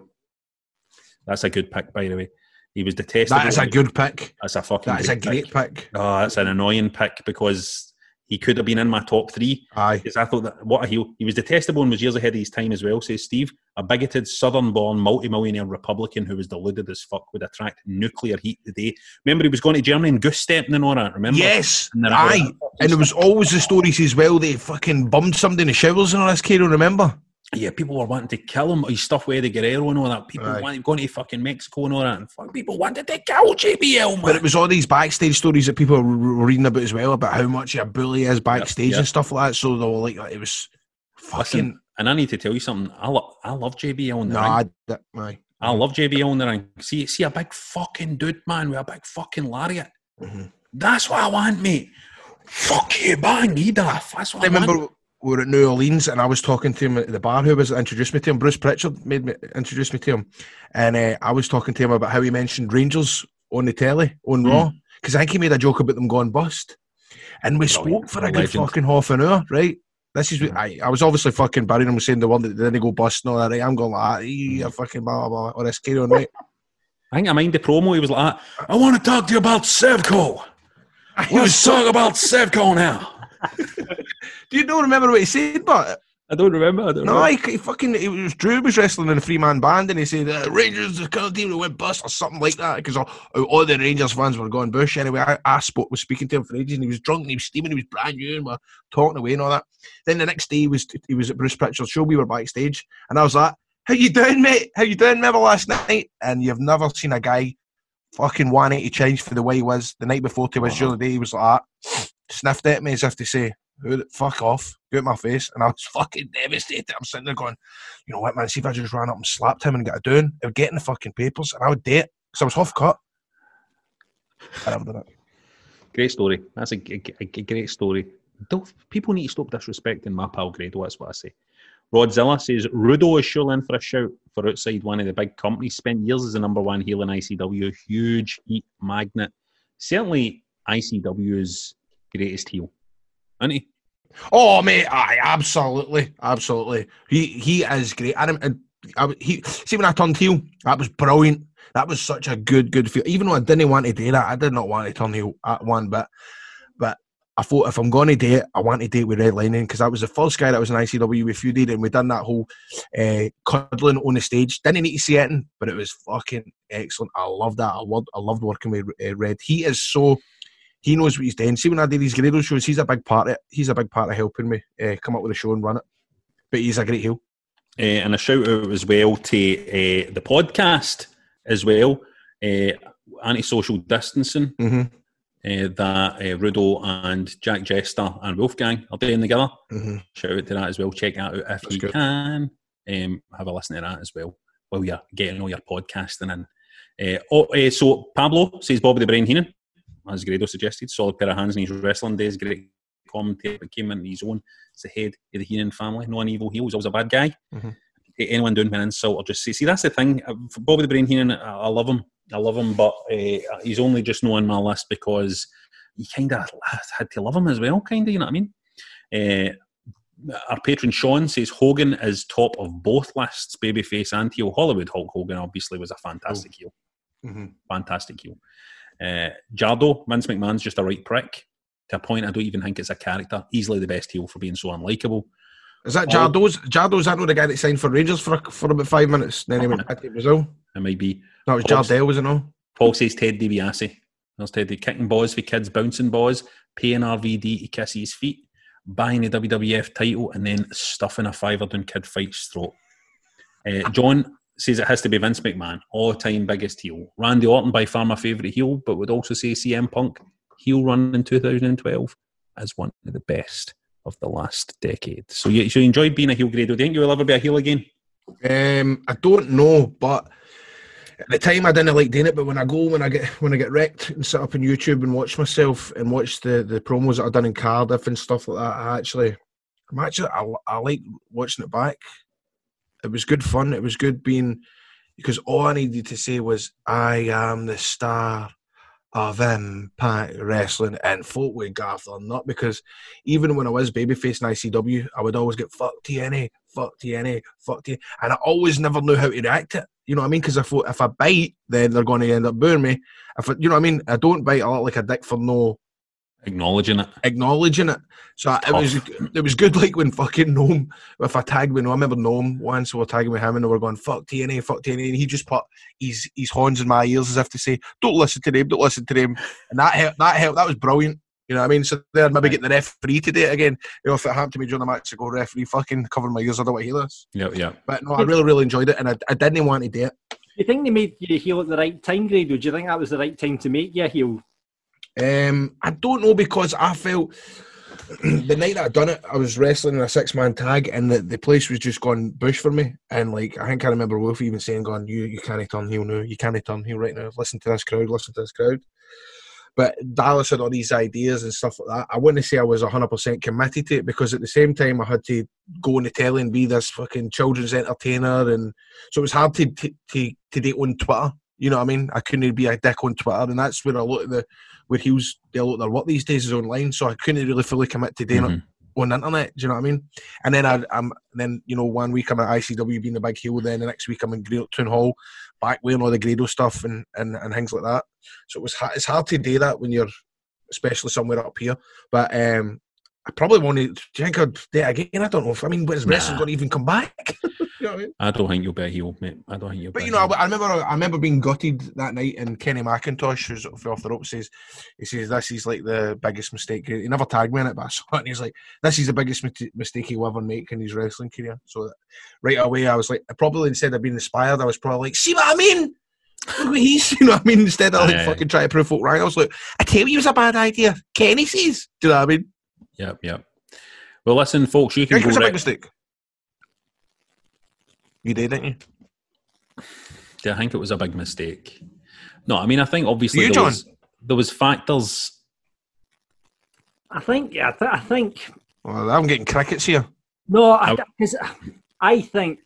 That's a good pick, by the way. He was detestable. That is a good pick. That's a fucking. That is a great pick. Oh, that's an annoying pick because he could have been in my top three. Aye. Because I thought that what a heel. He was detestable and was years ahead of his time as well, says Steve. A bigoted, southern born, multi-millionaire Republican who was deluded as fuck would attract nuclear heat today. Remember, he was going to Germany and goose stepping and all that, remember? Yes, And aye. And there was always the stories as well. They fucking bummed somebody in the showers and all this. Kiro, remember? Yeah, people were wanting to kill him. His stuff with Eddie Guerrero and all that. People Aye. wanted going to fucking Mexico and all that. And fuck, people wanted to kill JBL, man. But it was all these backstage stories that people were reading about as well about how much a bully is backstage yeah. and stuff like that. So they were like, it was fucking. Listen, and I need to tell you something. I, lo- I love JBL in the Nah, ring. that, aye. I love JBL in the ring. See, see a big fucking dude, man, with a big fucking lariat. Mm-hmm. That's what I want, mate. Fuck you, bang, he daft. That's what I I, remember want. We were at New Orleans and I was talking to him at the bar. Who was introduced me to him? Bruce Pritchard made me introduce me to him, and uh, I was talking to him about how he mentioned Rangers on the telly on Hmm. Raw because I think he made a joke about them going bust, and we spoke for a good legend. fucking half an hour, right? This is what I, I was obviously fucking burying him saying the one that didn't go bust and all that. Right? I'm going like, you fucking blah blah blah, or this carry on, right? I think I mind the promo. He was like, I want to talk to you about Sevco. [LAUGHS] Let's talk about Sevco now. [LAUGHS] Do you don't remember what he said? But I don't remember. I don't no, know. he, he fucking it was Drew was wrestling in a three man band, and he said uh, Rangers the kind of team that went bust or something like that because all, all the Rangers fans were going bush. Anyway, I, I spoke was speaking to him for ages, and he was drunk and he was steaming, he was brand new, and we're talking away and all that. Then the next day he was he was at Bruce Pritchard's show. We were backstage, and I was like, "How you doing, mate? How you doing? Remember last night?" And you've never seen a guy fucking 180 change for the way he was the night before to his show. The day he was like that, sniffed at me as if to say, "Who fuck off, get my face," and I was [LAUGHS] fucking devastated. I'm sitting there going, "You know what, man? See if I just ran up and slapped him and got it doing, I would get in the fucking papers, and I would date because I was half cut." I never done it. Great story. That's a great story. Don't, people need to stop disrespecting my pal Grado. That's what I say. Rodzilla says Rudo is surely in for a shout for outside one of the big companies. Spent years as the number one heel in ICW. Huge heat magnet. certainly ICW's greatest heel, isn't he? Oh mate, I absolutely, absolutely. He he is great. And, and I, he see when I turned heel, that was brilliant. That was such a good good feel. Even though I didn't want to do that, I did not want to turn heel at one bit. But I thought if I'm going to do it, I want to do it with Red Lightning because I was the first guy that was in ICW with feuded, and we done that whole uh, cuddling on the stage. Didn't need to see it, but it was fucking excellent. I loved that. I loved I loved working with uh, Red. He is so he knows what he's doing. See when I do these Grado shows, he's a big part of it. He's a big part of helping me uh, come up with a show and run it. But he's a great heel. Uh, and a shout out as well to uh, the podcast as well, uh, anti-social distancing mm-hmm. uh, that uh, Rudo and Jack Jester and Wolfgang are doing together. Mm-hmm. Shout out to that as well. Check that out if That's you good. can. Um, have a listen to that as well while you're getting all your podcasting in. Uh, oh, uh, so Pablo says Bobby the Brain Heenan, as Grado suggested, solid pair of hands in his wrestling days, great commentator, but came in his own as the head of the Heenan family. No an evil heel, was always a bad guy. Mhm. Anyone doing an insult or just say, see, that's the thing. Uh, Bobby the Brain Heenan, I, I love him. I love him, but uh, he's only just not on my list because you kind of had to love him as well, kind of, you know what I mean? Uh, our patron Sean says Hogan is top of both lists, babyface and heel. Hollywood Hulk Hogan obviously was a fantastic heel, Mm-hmm. fantastic heel. Uh, Jardo, Vince McMahon's just a right prick. To a point, I don't even think it's a character. Easily the best heel for being so unlikable. Is that Jardo's? Jardo's that not the guy that signed for Rangers for for about five minutes? Then he went back to Brazil. It might be. That was Paul's- Jardel, was it? Paul says Ted DiBiase. There's Ted, kicking balls for kids, bouncing balls, paying RVD to kiss his feet, buying the WWF title, and then stuffing a fiver down Kid Fite's throat. Uh, John says it has to be Vince McMahon, all time biggest heel. Randy Orton, by far my favourite heel, but would also say CM Punk, heel run in 2012, as one of the best of the last decade. So you, so you enjoyed being a heel, Grado. Do you think you'll ever be a heel again? Um, I don't know, but at the time I didn't like doing it. But when I go, when I get when I get wrecked and sit up on YouTube and watch myself and watch the the promos that I've done in Cardiff and stuff like that, I actually, I'm actually, I, I like watching it back. It was good fun. It was good being because all I needed to say was, "I am the star." Of Impact Wrestling and folk would gaff or not because even when I was babyface in ICW, I would always get fuck TNA, fuck TNA, fuck TNA, and I always never knew how to react to it. You know what I mean? Because if I- if I bite, then they're going to end up booing me. If I, you know what I mean, I don't bite a lot like a dick for no Acknowledging it. acknowledging it. So it was it was good. Like when fucking Gnome, if I tagged with Noam, I remember Gnome once. We were tagging with him, and they were going fuck TNA, fuck TNA, and he just put his his horns in my ears as if to say, "Don't listen to them, don't listen to them." And that helped. That helped. That was brilliant. You know what I mean? So then I'd maybe get the referee to do it again. You know, if it happened to me during the match, to go referee, fucking cover my ears. I don't want to hear this. Yeah, yeah. But no, I really, really enjoyed it, and I, I didn't want to do it. Do you think they made you a heel at the right time, Grado? Do you think that was the right time to make you a heel? Um, I don't know because I felt [CLEARS THROAT] the night that I done it, I was wrestling in a six man tag, and the, the place was just gone bush for me. And like I think I remember Wolf even saying, "Going, you you can't turn heel now. You can't turn heel right now. Listen to this crowd. Listen to this crowd." But Dallas had all these ideas and stuff like that. I wouldn't say I was hundred percent committed to it because at the same time I had to go on the telly and be this fucking children's entertainer, and so it was hard to to to, to it on Twitter. You know what I mean? I couldn't be a dick on Twitter, and that's where a lot of the where heels they a lot of their work these days is online. So I couldn't really fully commit to doing it on the internet. Do you know what I mean? And then I, I'm then you know one week I'm at ICW being the big heel, then the next week I'm in Greatown Hall, back wearing all the Grado stuff and, and and things like that. So it was it's hard to do that when you're especially somewhere up here. But um, I probably want to. Do you think I'd do it again? I don't know. If, I mean, when is wrestling Nah. going to even come back? [LAUGHS] you know what I mean? I don't think you'll be a heel, mate. I don't think you'll But be you know. I, I remember uh, I remember being gutted that night, and Kenny McIntosh, who's off the rope, says he says this is like the biggest mistake. He never tagged me in it, but I [LAUGHS] saw it, and he's like, "This is the biggest mistake he'll ever make in his wrestling career." So right away, I was like, probably instead of being inspired, I was probably like, "See what I mean." He's, [LAUGHS] you know what I mean? Instead of like Aye, fucking trying to prove folk right, I was like, I tell you it was a bad idea. Kenny says. Do you know what I mean? Yep, yep. Well, listen, folks, you can it go was a big right. mistake? You did, didn't you? Do I think it was a big mistake? No, I mean, I think obviously You, there was there was factors. I think. Yeah, I, th- I think. Well, I'm getting crickets here. No, because I, think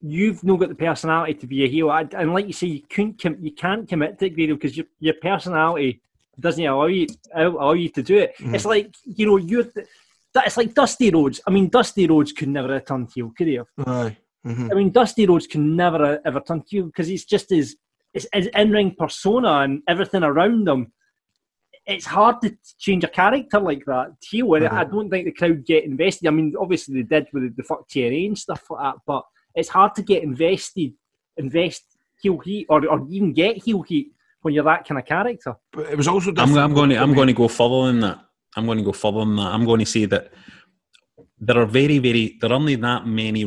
you've not got the personality to be a heel, I- and like you say, you couldn't com- you can't commit to it, Grado, because your your personality doesn't allow you allow you to do it. Mhm. It's like you know you're. th- That, it's like Dusty Rhodes. I mean, Dusty Rhodes could never have turned heel, could he? have? Aye. Mhm. I mean, Dusty Rhodes can never have ever turn heel because he's just his, his, his in-ring persona and everything around him. It's hard to change a character like that. Heel, and I don't think the crowd get invested. I mean, obviously they did with the, the fuck TNA and stuff like that, but it's hard to get invested, invest heel heat, or, or even get heel heat when you're that kind of character. But it was also I'm, I'm going to I'm going to go further than that. I'm going to go further than that. I'm going to say that there are very very there are only that many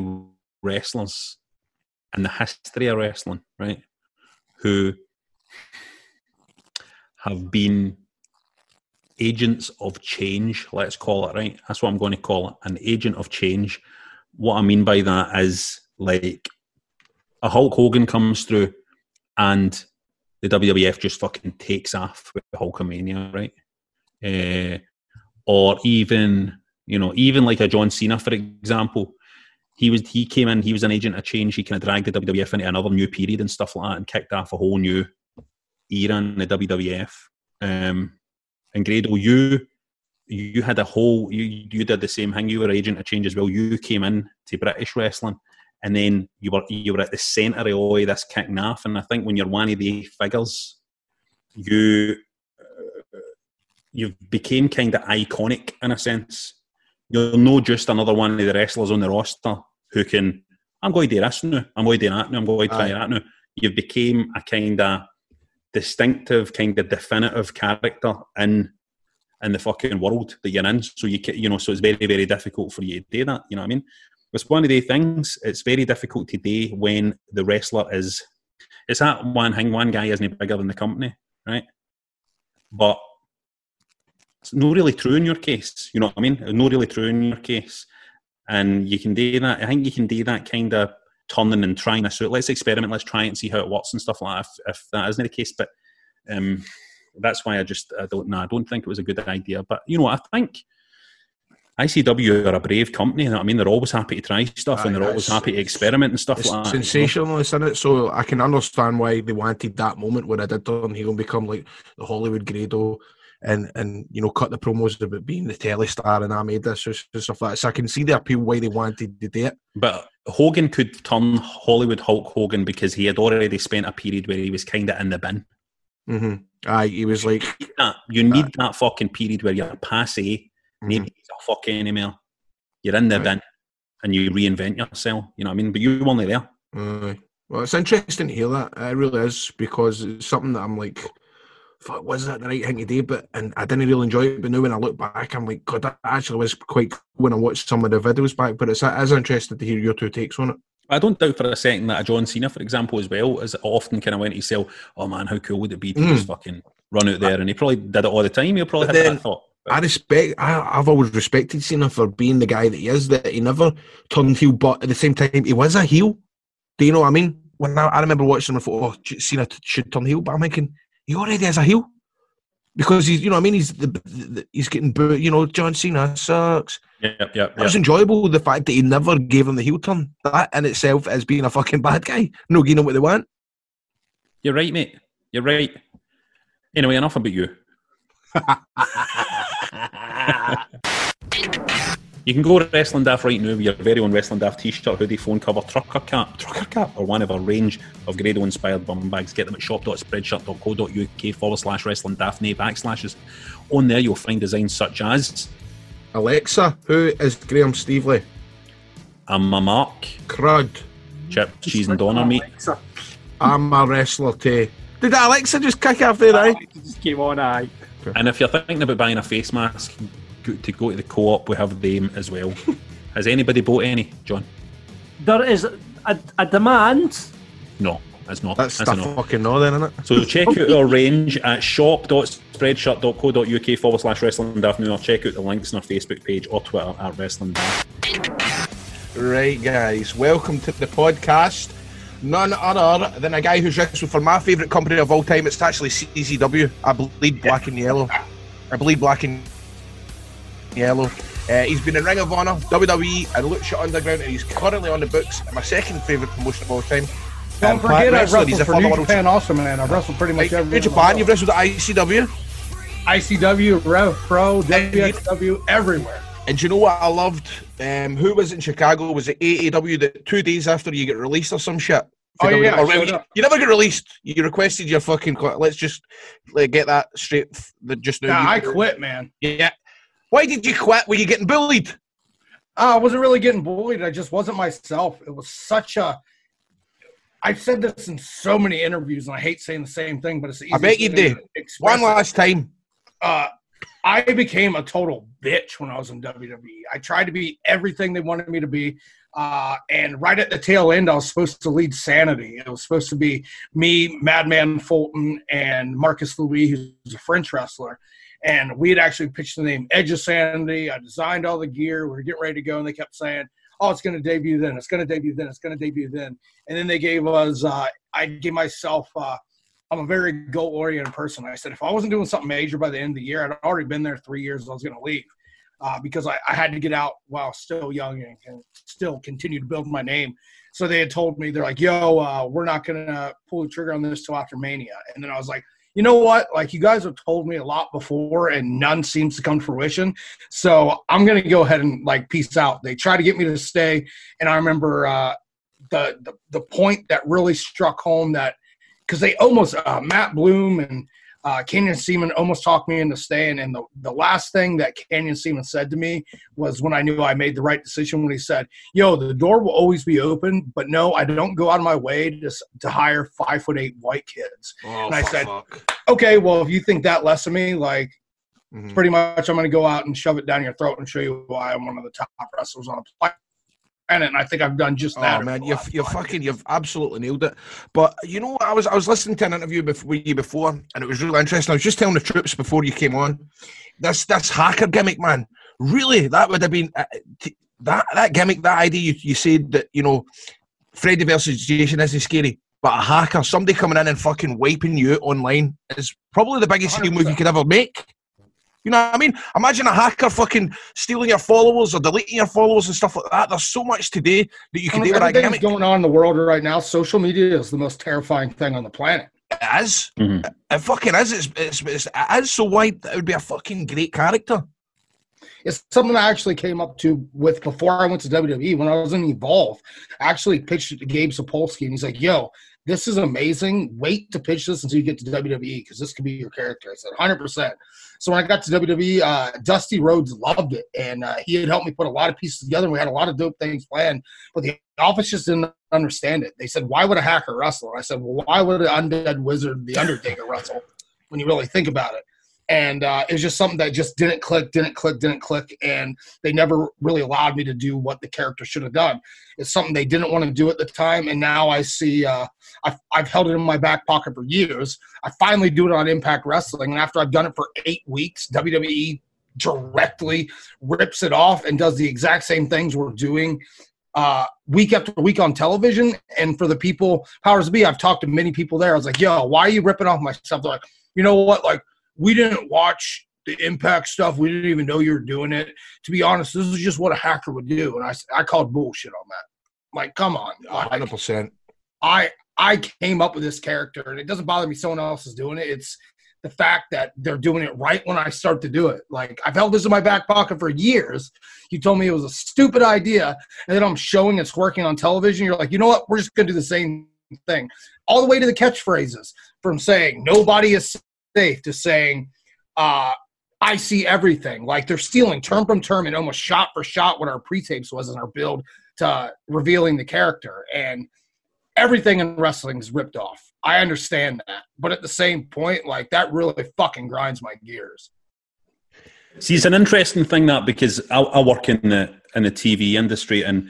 wrestlers in the history of wrestling, right, who have been agents of change. Let's call it right. That's what I'm going to call it, an agent of change. What I mean by that is like a Hulk Hogan comes through and the WWF just fucking takes off with Hulkamania, right? Uh, or even you know, even like a John Cena, for example, he was he came in, he was an agent of change. He kind of dragged the WWF into another new period and stuff like that, and kicked off a whole new era in the WWF. Um, and Grado, you you had a whole you you did the same thing. You were agent of change as well. You came in to British wrestling, and then you were you were at the centre of all this kicking off. And I think when you're one of the figures, you uh, you became kind of iconic in a sense. You're not just another one of the wrestlers on the roster who can. I'm going to do this now. I'm going to do that now. I'm going to try Aye. that now. You became a kind of distinctive, kind of definitive character in in the fucking world that you're in. So you you know, so it's very very difficult for you to do that. You know what I mean? It's one of the things. It's very difficult today when the wrestler is. It's that one thing. One guy isn't bigger than the company, right? But it's not really true in your case. You know what I mean? Not really true in your case. And you can do that. I think you can do that kind of turning and trying this out. Let's experiment. Let's try it and see how it works and stuff like that. If, if that isn't the case, but um, that's why I just I don't. No, I don't think it was a good idea. But you know, what? I think ICW are a brave company. You know I mean? They're always happy to try stuff and they're always happy to experiment and stuff like that. know? isn't it? So I can understand why they wanted that moment where I did turn heel and become like the Hollywood Grado and and you know cut the promos about being the telly star and I made this and stuff like that. So I can see the appeal why they wanted to do it. But Hogan could turn Hollywood Hulk Hogan because he had already spent a period where he was kind of in the bin. hmm Aye, he was like, That, you need that fucking period where you're passe, Mm-hmm. nobody's a fucking email. You're in the bin and you reinvent yourself. You know what I mean? But you were only there. Aye. Well, it's interesting to hear that. It really is because it's something that I'm like, fuck, was that the right thing to do? But and I didn't really enjoy it. But now when I look back, I'm like, God, that actually was quite cool when I watched some of the videos back. But it's as interesting to hear your two takes on it. I don't doubt for a second that a John Cena, for example, as well, is often kind of went to sell, oh man, how cool would it be to Mm. just fucking run out there? And he probably did it all the time. He probably had that thought. I respect. I, I've always respected Cena for being the guy that he is. That he never turned heel, but at the same time, he was a heel. Do you know what I mean? When I, I remember watching him, I thought, "Oh, Cena t- should turn heel," but I'm thinking he already is a heel because he's, you know, I mean, he's the, the he's getting booed. You know, John Cena sucks. Yep, yep, yep. It was enjoyable the fact that he never gave him the heel turn. That in itself is being a fucking bad guy. No giving them what they want. You're right, mate. You're right. Anyway, enough about you. [LAUGHS] You can go to Wrestling Daft right now with your very own Wrestling Daft t-shirt, hoodie, phone cover, trucker cap, trucker cap, or one of our range of Grado-inspired bum bags. Get them at shop.spreadshirt.co.uk forward slash Wrestling Daft, backslashes. On there, you'll find designs such as Alexa, who is Graham Stevely? I'm a Mark, Crud. Chip, Cheese and Donner, mate. I'm a wrestler too. Did Alexa just kick off there, eh? Just came on, aye. And if you're thinking about buying a face mask go- to go to the co-op, we have them as well. [LAUGHS] Has anybody bought any, John? There is a, a demand. No, that's not. That's, that's the fucking no then, isn't it? So check out our range at shop.spreadshirt.co.uk forward slash wrestling daft or check out the links on our Facebook page or Twitter at wrestling daft. Right, guys, welcome to the podcast. None other than a guy who's wrestled for my favourite company of all time. It's actually CZW. I bleed black and yellow. I bleed black and yellow. Uh, he's been in Ring of Honor, WWE, and Lucha Underground, and he's currently on the books. My second favourite promotion of all time. Don't Um, forget, I wrestled he's a for New Japan also, man. I've wrestled pretty much every. New Japan, you've wrestled at ICW. ICW, Rev Pro, WXW, everywhere. And do you know what I loved? Um, who was in Chicago? Was it AAW that two days after you get released or some shit? Oh, yeah, or you, you never get released. You requested your fucking. Let's just like, get that straight. just now. Nah, I quit, man. Yeah. Why did you quit? Were you getting bullied? Uh, I wasn't really getting bullied. I just wasn't myself. It was such a. I've said this in so many interviews, and I hate saying the same thing, but it's the I bet you did. One last time. uh, I became a total bitch when I was in WWE. I tried to be everything they wanted me to be. Uh, and right at the tail end, I was supposed to lead Sanity. It was supposed to be me, Madman Fulton, and Marcus Louis, who's a French wrestler. And we had actually pitched the name Edge of Sanity. I designed all the gear. We were getting ready to go, and they kept saying, "Oh, it's going to debut then. It's going to debut then. It's going to debut then." And then they gave us. Uh, I gave myself. Uh, I'm a very goal oriented person. I said if I wasn't doing something major by the end of the year, I'd already been there three years. I was going to leave uh, because I, I had to get out while still young and can still continue to build my name. So they had told me they're like, "Yo, uh, we're not going to pull the trigger on this till after Mania." And then I was like, "You know what? Like you guys have told me a lot before, and none seems to come to fruition. So I'm to go ahead and like peace out." They tried to get me to stay, and I remember uh, the, the the point that really struck home that because they almost uh, Matt Bloom and uh, Canyon Ceman almost talked me into staying. And the, the last thing that Canyon Ceman said to me was when I knew I made the right decision when he said, "Yo, the door will always be open, but no, I don't go out of my way to to hire five foot eight white kids." Oh, and I for said, fuck. "Okay, well, if you think that less of me, like." Mhm. Pretty much, I'm going to go out and shove it down your throat and show you why I'm one of the top wrestlers on the planet. And I think I've done just that. Oh man, you've you've fucking you've absolutely nailed it. But you know. I was I was listening to an interview bef- with you before, and it was really interesting. I was just telling the troops before you came on, this this hacker gimmick, man. Really, that would have been uh, t- that that gimmick, that idea. You, you said that you know, Freddy versus Jason isn't scary, but a hacker, somebody coming in and fucking wiping you out online, is probably the biggest heel move you could ever make. You know what I mean? Imagine a hacker fucking stealing your followers or deleting your followers and stuff like that. There's so much today that you can do with that gimmick. going on in the world right now. Social media is the most terrifying thing on the planet. It is. Mm-hmm. It fucking is. It's, it's, it's, it is so wide that it would be a fucking great character. It's something I actually came up to with before I went to WWE. When I was in Evolve, I actually pitched it to Gabe Sapolsky, and he's like, "Yo, this is amazing. Wait to pitch this until you get to WWE because this could be your character." I said, "100%." So when I got to WWE, uh, Dusty Rhodes loved it, and uh, he had helped me put a lot of pieces together. And we had a lot of dope things planned, but the office just didn't understand it. They said, "Why would a hacker wrestle?" I said, "Well, why would an undead wizard, the Undertaker, wrestle?" When you really think about it and uh, it was just something that just didn't click, didn't click, didn't click, and they never really allowed me to do what the character should have done. It's something they didn't want to do at the time, and now I see uh, I've, I've held it in my back pocket for years. I finally do it on Impact Wrestling, and after I've done it for eight weeks, WWE directly rips it off and does the exact same things we're doing uh, week after week on television. And for the people, powers be, I've talked to many people there. I was like, yo, why are you ripping off my stuff? They're like, you know what? Like, we didn't watch the impact stuff. We didn't even know you were doing it. To be honest, this is just what a hacker would do. And I, I called bullshit on that. Like, come on. Like, 100%. I I came up with this character, and it doesn't bother me someone else is doing it. It's the fact that they're doing it right when I start to do it. Like I've held this in my back pocket for years. You told me it was a stupid idea, and then I'm showing it's working on television. You're like, you know what? We're just gonna do the same thing, all the way to the catchphrases from saying nobody is safe to saying. uh I see everything. Like they're stealing term from term and almost shot for shot what our pre-tapes was in our build to revealing the character. And everything in wrestling is ripped off. I understand that. But at the same point, like that really fucking grinds my gears. See, it's an interesting thing that because I, I work in the in the TV industry, and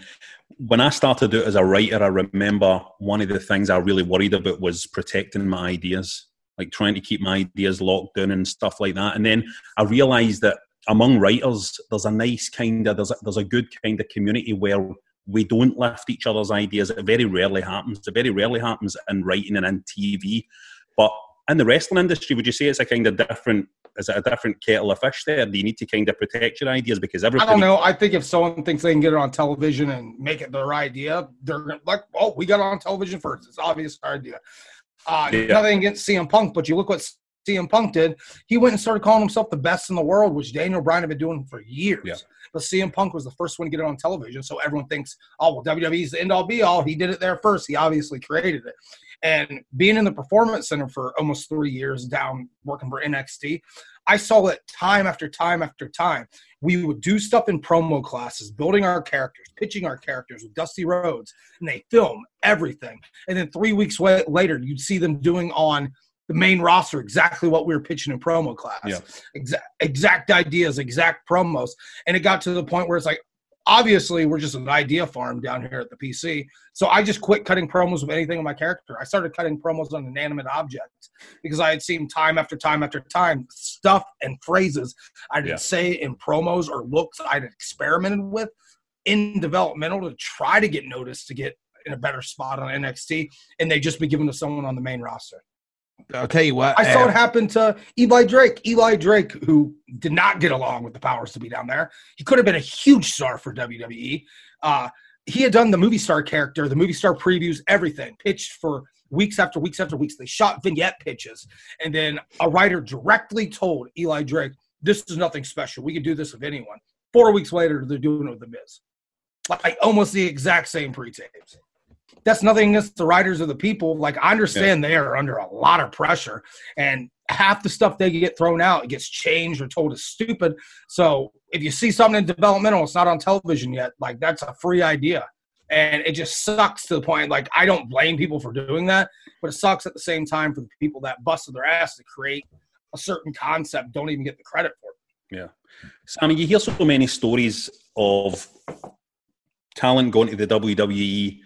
when I started out as a writer, I remember one of the things I really worried about was protecting my ideas, like trying to keep my ideas locked down and stuff like that. And then I realised that among writers, there's a nice kind of there's a, there's a good kind of community where we don't lift each other's ideas. It very rarely happens. It very rarely happens in writing and in TV, but in the wrestling industry, would you say it's a kind of different is it a different kettle of fish there? Do you need to kind of protect your ideas because I don't know. I think if someone thinks they can get it on television and make it their idea, they're like, "Oh, we got it on television first. It's obvious our idea." Uh, Yeah. Nothing against CM Punk, but you look what CM Punk did. He went and started calling himself the best in the world, which Daniel Bryan had been doing for years. Yeah. But CM Punk was the first one to get it on television, so everyone thinks, "Oh, well, WWE's the end all be all." He did it there first. He obviously created it. And being in the performance center for almost three years down working for NXT, I saw it time after time after time. We would do stuff in promo classes, building our characters, pitching our characters with Dusty Rhodes, and they film everything. And then three weeks later, you'd see them doing on the main roster exactly what we were pitching in promo class. Yeah. Exact, exact ideas, exact promos. And it got to the point where it's like, obviously, we're just an idea farm down here at the PC. So I just quit cutting promos with anything on my character. I started cutting promos on inanimate objects because I had seen time after time after time stuff and phrases I didn't Yeah. say in promos or looks I'd experimented with in developmental to try to get noticed to get in a better spot on NXT, and they just be given to someone on the main roster. I'll tell you what. I saw it happen to Eli Drake. Eli Drake, who did not get along with the powers to be down there. He could have been a huge star for WWE. Uh, he had done the movie star character, the movie star previews, everything, pitched for weeks after weeks after weeks. They shot vignette pitches. And then a writer directly told Eli Drake, This is nothing special. We could do this with anyone. Four weeks later, they're doing it with The Miz. Like almost the exact same pre tapes that's nothing against the writers or the people. Like I understand they are under a lot of pressure, and half the stuff they get thrown out gets changed or told is stupid. So if you see something in developmental, it's not on television yet. Like that's a free idea, and it just sucks to the point. Like I don't blame people for doing that, but it sucks at the same time for the people that busted their ass to create a certain concept don't even get the credit for it. Yeah. Sami, you hear so many stories of talent going to the WWE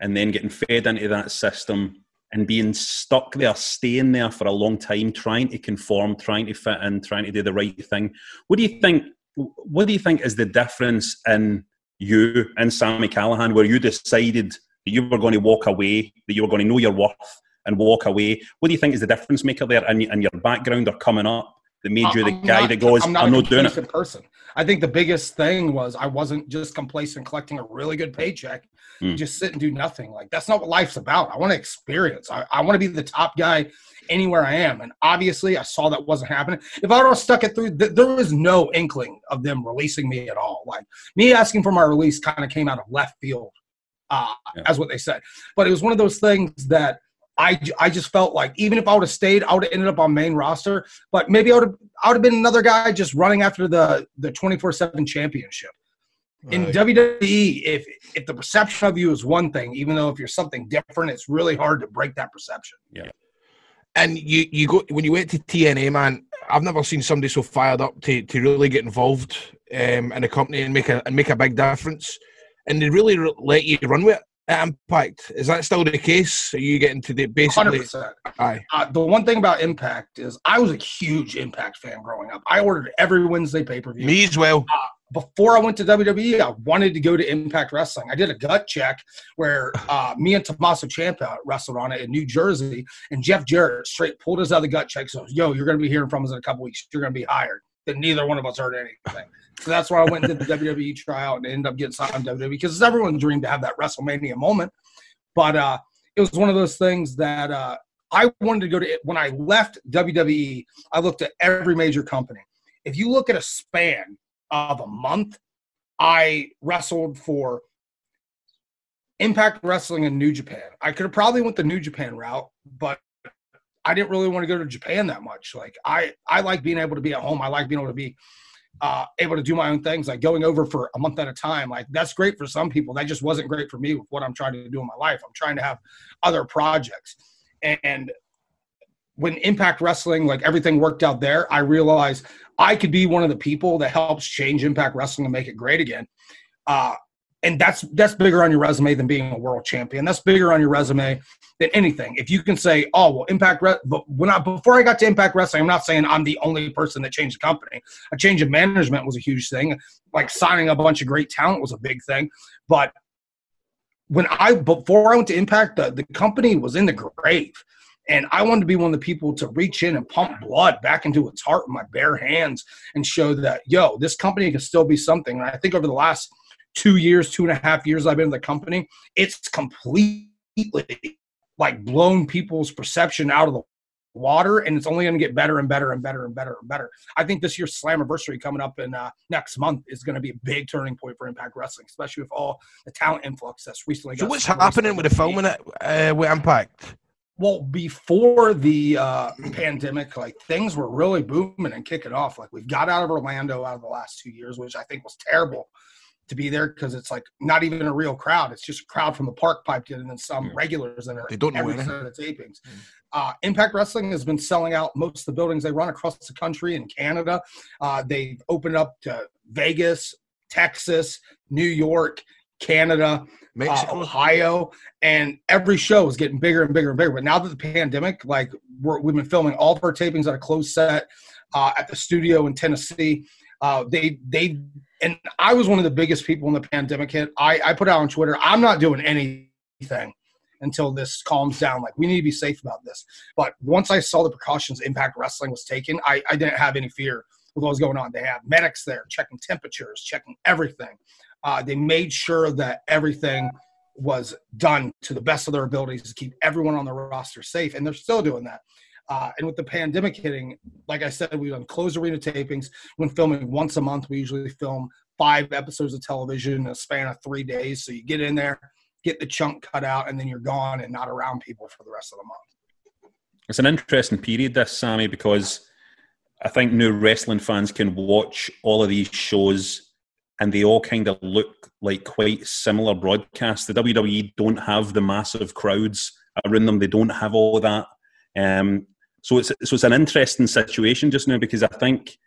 and then getting fed into that system and being stuck there, staying there for a long time, trying to conform, trying to fit in, trying to do the right thing. What do you think? What do you think is the difference in you and Sami Callihan, where you decided that you were going to walk away, that you were going to know your worth and walk away? What do you think is the difference maker there, and, and your background or coming up made you the guy not- that goes, I'm not "I'm not doing it"? person. I think the biggest thing was I wasn't just complacent collecting a really good paycheck, Mm. just sit and do nothing. Like that's not what life's about. I want to experience. I, I want to be the top guy anywhere I am. And obviously, I saw that wasn't happening. If I would have stuck it through, th- there was no inkling of them releasing me at all. Like me asking for my release kind of came out of left field, uh, as what they said. But it was one of those things that I, j- I just felt like even if I would have stayed, I would have ended up on main roster. But maybe I would have I would have been another guy just running after the the twenty four seven championship. In Right. WWE, if if the perception of you is one thing, even though if you're something different, it's really hard to break that perception. Yeah. And you, you go when you went to TNA, man. I've never seen somebody so fired up to, to really get involved um, in a company and make a and make a big difference. And they really re- let you run with it at Impact. Is that still the case? Are you getting to the basically? 100%. Aye. Uh, the one thing about Impact is I was a huge Impact fan growing up. I ordered every Wednesday pay per view. Me as well. Uh, before I went to WWE, I wanted to go to Impact Wrestling. I did a gut check where [LAUGHS] uh, me and Tommaso Ciampa wrestled on it in New Jersey, and Jeff Jarrett straight pulled us out of the gut check. So, yo, you're going to be hearing from us in a couple weeks. You're going to be hired. Then neither one of us heard anything. So that's why I went did the WWE tryout and ended up getting signed WWE because it's everyone's dream to have that WrestleMania moment. But uh, it was one of those things that uh, I wanted to go to. When I left WWE, I looked at every major company. If you look at a span of a month, I wrestled for Impact Wrestling in New Japan. I could have probably went the New Japan route, but I didn't really want to go to Japan that much. Like I, I like being able to be at home. I like being able to be uh, able to do my own things, like going over for a month at a time. Like that's great for some people. That just wasn't great for me with what I'm trying to do in my life. I'm trying to have other projects. And when Impact Wrestling, like everything worked out there, I realized I could be one of the people that helps change Impact Wrestling and make it great again. Uh, and that's that's bigger on your resume than being a world champion. That's bigger on your resume than anything. If you can say, "Oh, well, Impact," Re-, but when I before I got to Impact Wrestling, I'm not saying I'm the only person that changed the company. A change of management was a huge thing. Like signing a bunch of great talent was a big thing. But when I before I went to Impact, the, the company was in the grave. And I wanted to be one of the people to reach in and pump blood back into its heart with my bare hands and show that, yo, this company can still be something. And I think over the last two years, two and a half years I've been in the company, it's completely like blown people's perception out of the water and it's only going to get better and better and better and better and better. I think this year's slammiversary coming up in uh, next month is going to be a big turning point for impact wrestling especially with all the talent influx that's recently So what's happening with the filming it uh, with Impact? well before the uh, pandemic like things were really booming and kicking off. Like we've got out of orlando out of the last two years which i think was terrible to be there because it's like not even a real crowd. It's just a crowd from the park piped in and then some regulars that are They don't know every set of tapings. [LAUGHS] Uh, Impact Wrestling has been selling out most of the buildings. They run across the country in Canada. Uh, they've opened up to Vegas, Texas, New York, Canada, uh, Ohio, and every show is getting bigger and bigger and bigger. But now that the pandemic, like we're, we've been filming all of our tapings at a closed set uh, at the studio in Tennessee. Uh, they they and I was one of the biggest people when the pandemic hit. I, I put out on Twitter, I'm not doing anything until this calms down. Like we need to be safe about this. But once I saw the precautions Impact Wrestling was taking, I, I didn't have any fear with what was going on. They have medics there checking temperatures, checking everything. Uh, they made sure that everything was done to the best of their abilities to keep everyone on the roster safe, and they're still doing that. Uh, and with the pandemic hitting, like I said, we've done closed arena tapings. When filming once a month, we usually film five episodes of television in a span of three days. So you get in there, get the chunk cut out, and then you're gone and not around people for the rest of the month. It's an interesting period, this, Sami, because I think new wrestling fans can watch all of these shows and they all kind of look like quite similar broadcasts. The WWE don't have the massive crowds around them, they don't have all that. Um, so it's so it's an interesting situation just now because I think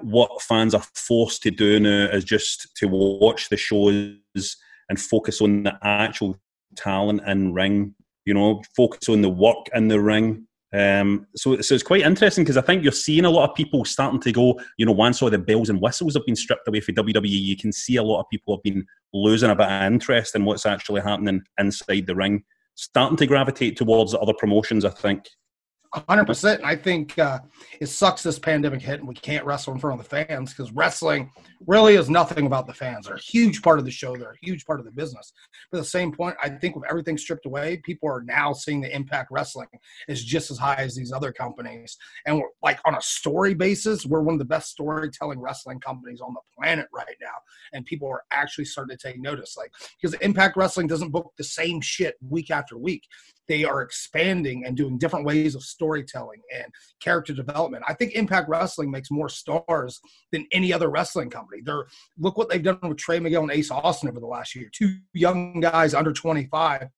what fans are forced to do now is just to watch the shows and focus on the actual talent in ring. You know, focus on the work in the ring. Um, so, so it's quite interesting because I think you're seeing a lot of people starting to go. You know, once all the bells and whistles have been stripped away for WWE, you can see a lot of people have been losing a bit of interest in what's actually happening inside the ring, starting to gravitate towards the other promotions. I think. Hundred percent. And I think uh, it sucks this pandemic hit and we can't wrestle in front of the fans because wrestling really is nothing about the fans. They're a huge part of the show. They're a huge part of the business. But at the same point, I think with everything stripped away, people are now seeing the impact wrestling is just as high as these other companies. And we're like on a story basis, we're one of the best storytelling wrestling companies on the planet right now. And people are actually starting to take notice. Like because Impact Wrestling doesn't book the same shit week after week they are expanding and doing different ways of storytelling and character development. I think Impact Wrestling makes more stars than any other wrestling company. They're look what they've done with Trey Miguel and Ace Austin over the last year. Two young guys under 25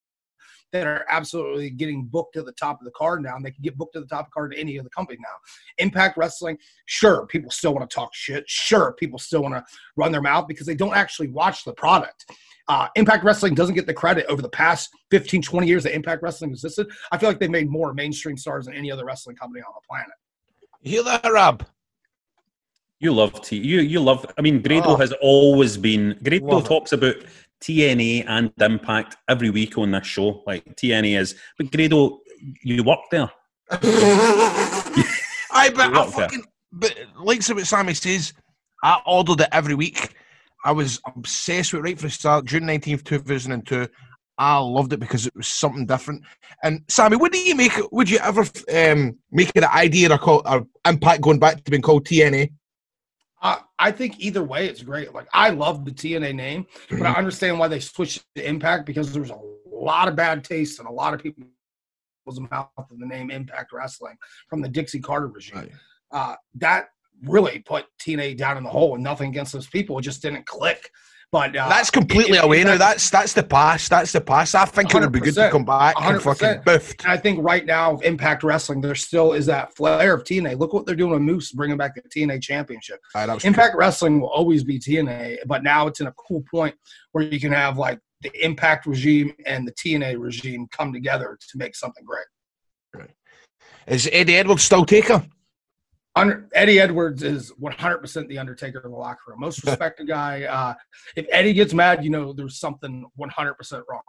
that are absolutely getting booked to the top of the card now, and they can get booked to the top of the card to any other company now. Impact Wrestling, sure, people still want to talk shit. Sure, people still want to run their mouth because they don't actually watch the product. Uh, Impact Wrestling doesn't get the credit over the past 15, 20 years that Impact Wrestling existed. I feel like they made more mainstream stars than any other wrestling company on the planet. You hear that, Rob? You love T. You you love. I mean, Grado Oh. has always been. Grado Love it. talks about TNA and Impact every week on this show. Like TNA is, but Grado, you work there. [LAUGHS] I but I work there. fucking but like so what Sami says, I ordered it every week. I was obsessed with it right from the start. June nineteenth, two thousand and two. I loved it because it was something different. And Sami, do you make? Would you ever um, make it the idea or call or Impact going back to being called TNA? I think either way, it's great. Like I love the TNA name, but I understand why they switched to Impact because there's a lot of bad taste and a lot of people was mouth of the name Impact Wrestling from the Dixie Carter regime. Uh, that really put TNA down in the hole, and nothing against those people. It just didn't click. But uh, That's completely it- it- away now. That's that's the past. That's the past. I think it would be good to 100%, come back and fucking 100%. biffed. I think right now, Impact Wrestling, there still is that flair of TNA. Look what they're doing with Moose, bringing back the TNA Championship. That was Impact Wrestling will always be TNA, but now it's in a cool point where you can have like the Impact regime and the TNA regime come together to make something great. Is Eddie Edwards still taker? Under, Eddie Edwards is 100% the Undertaker in the locker room. Most [LAUGHS] respected guy. Uh, if Eddie gets mad, you know there's something 100% wrong.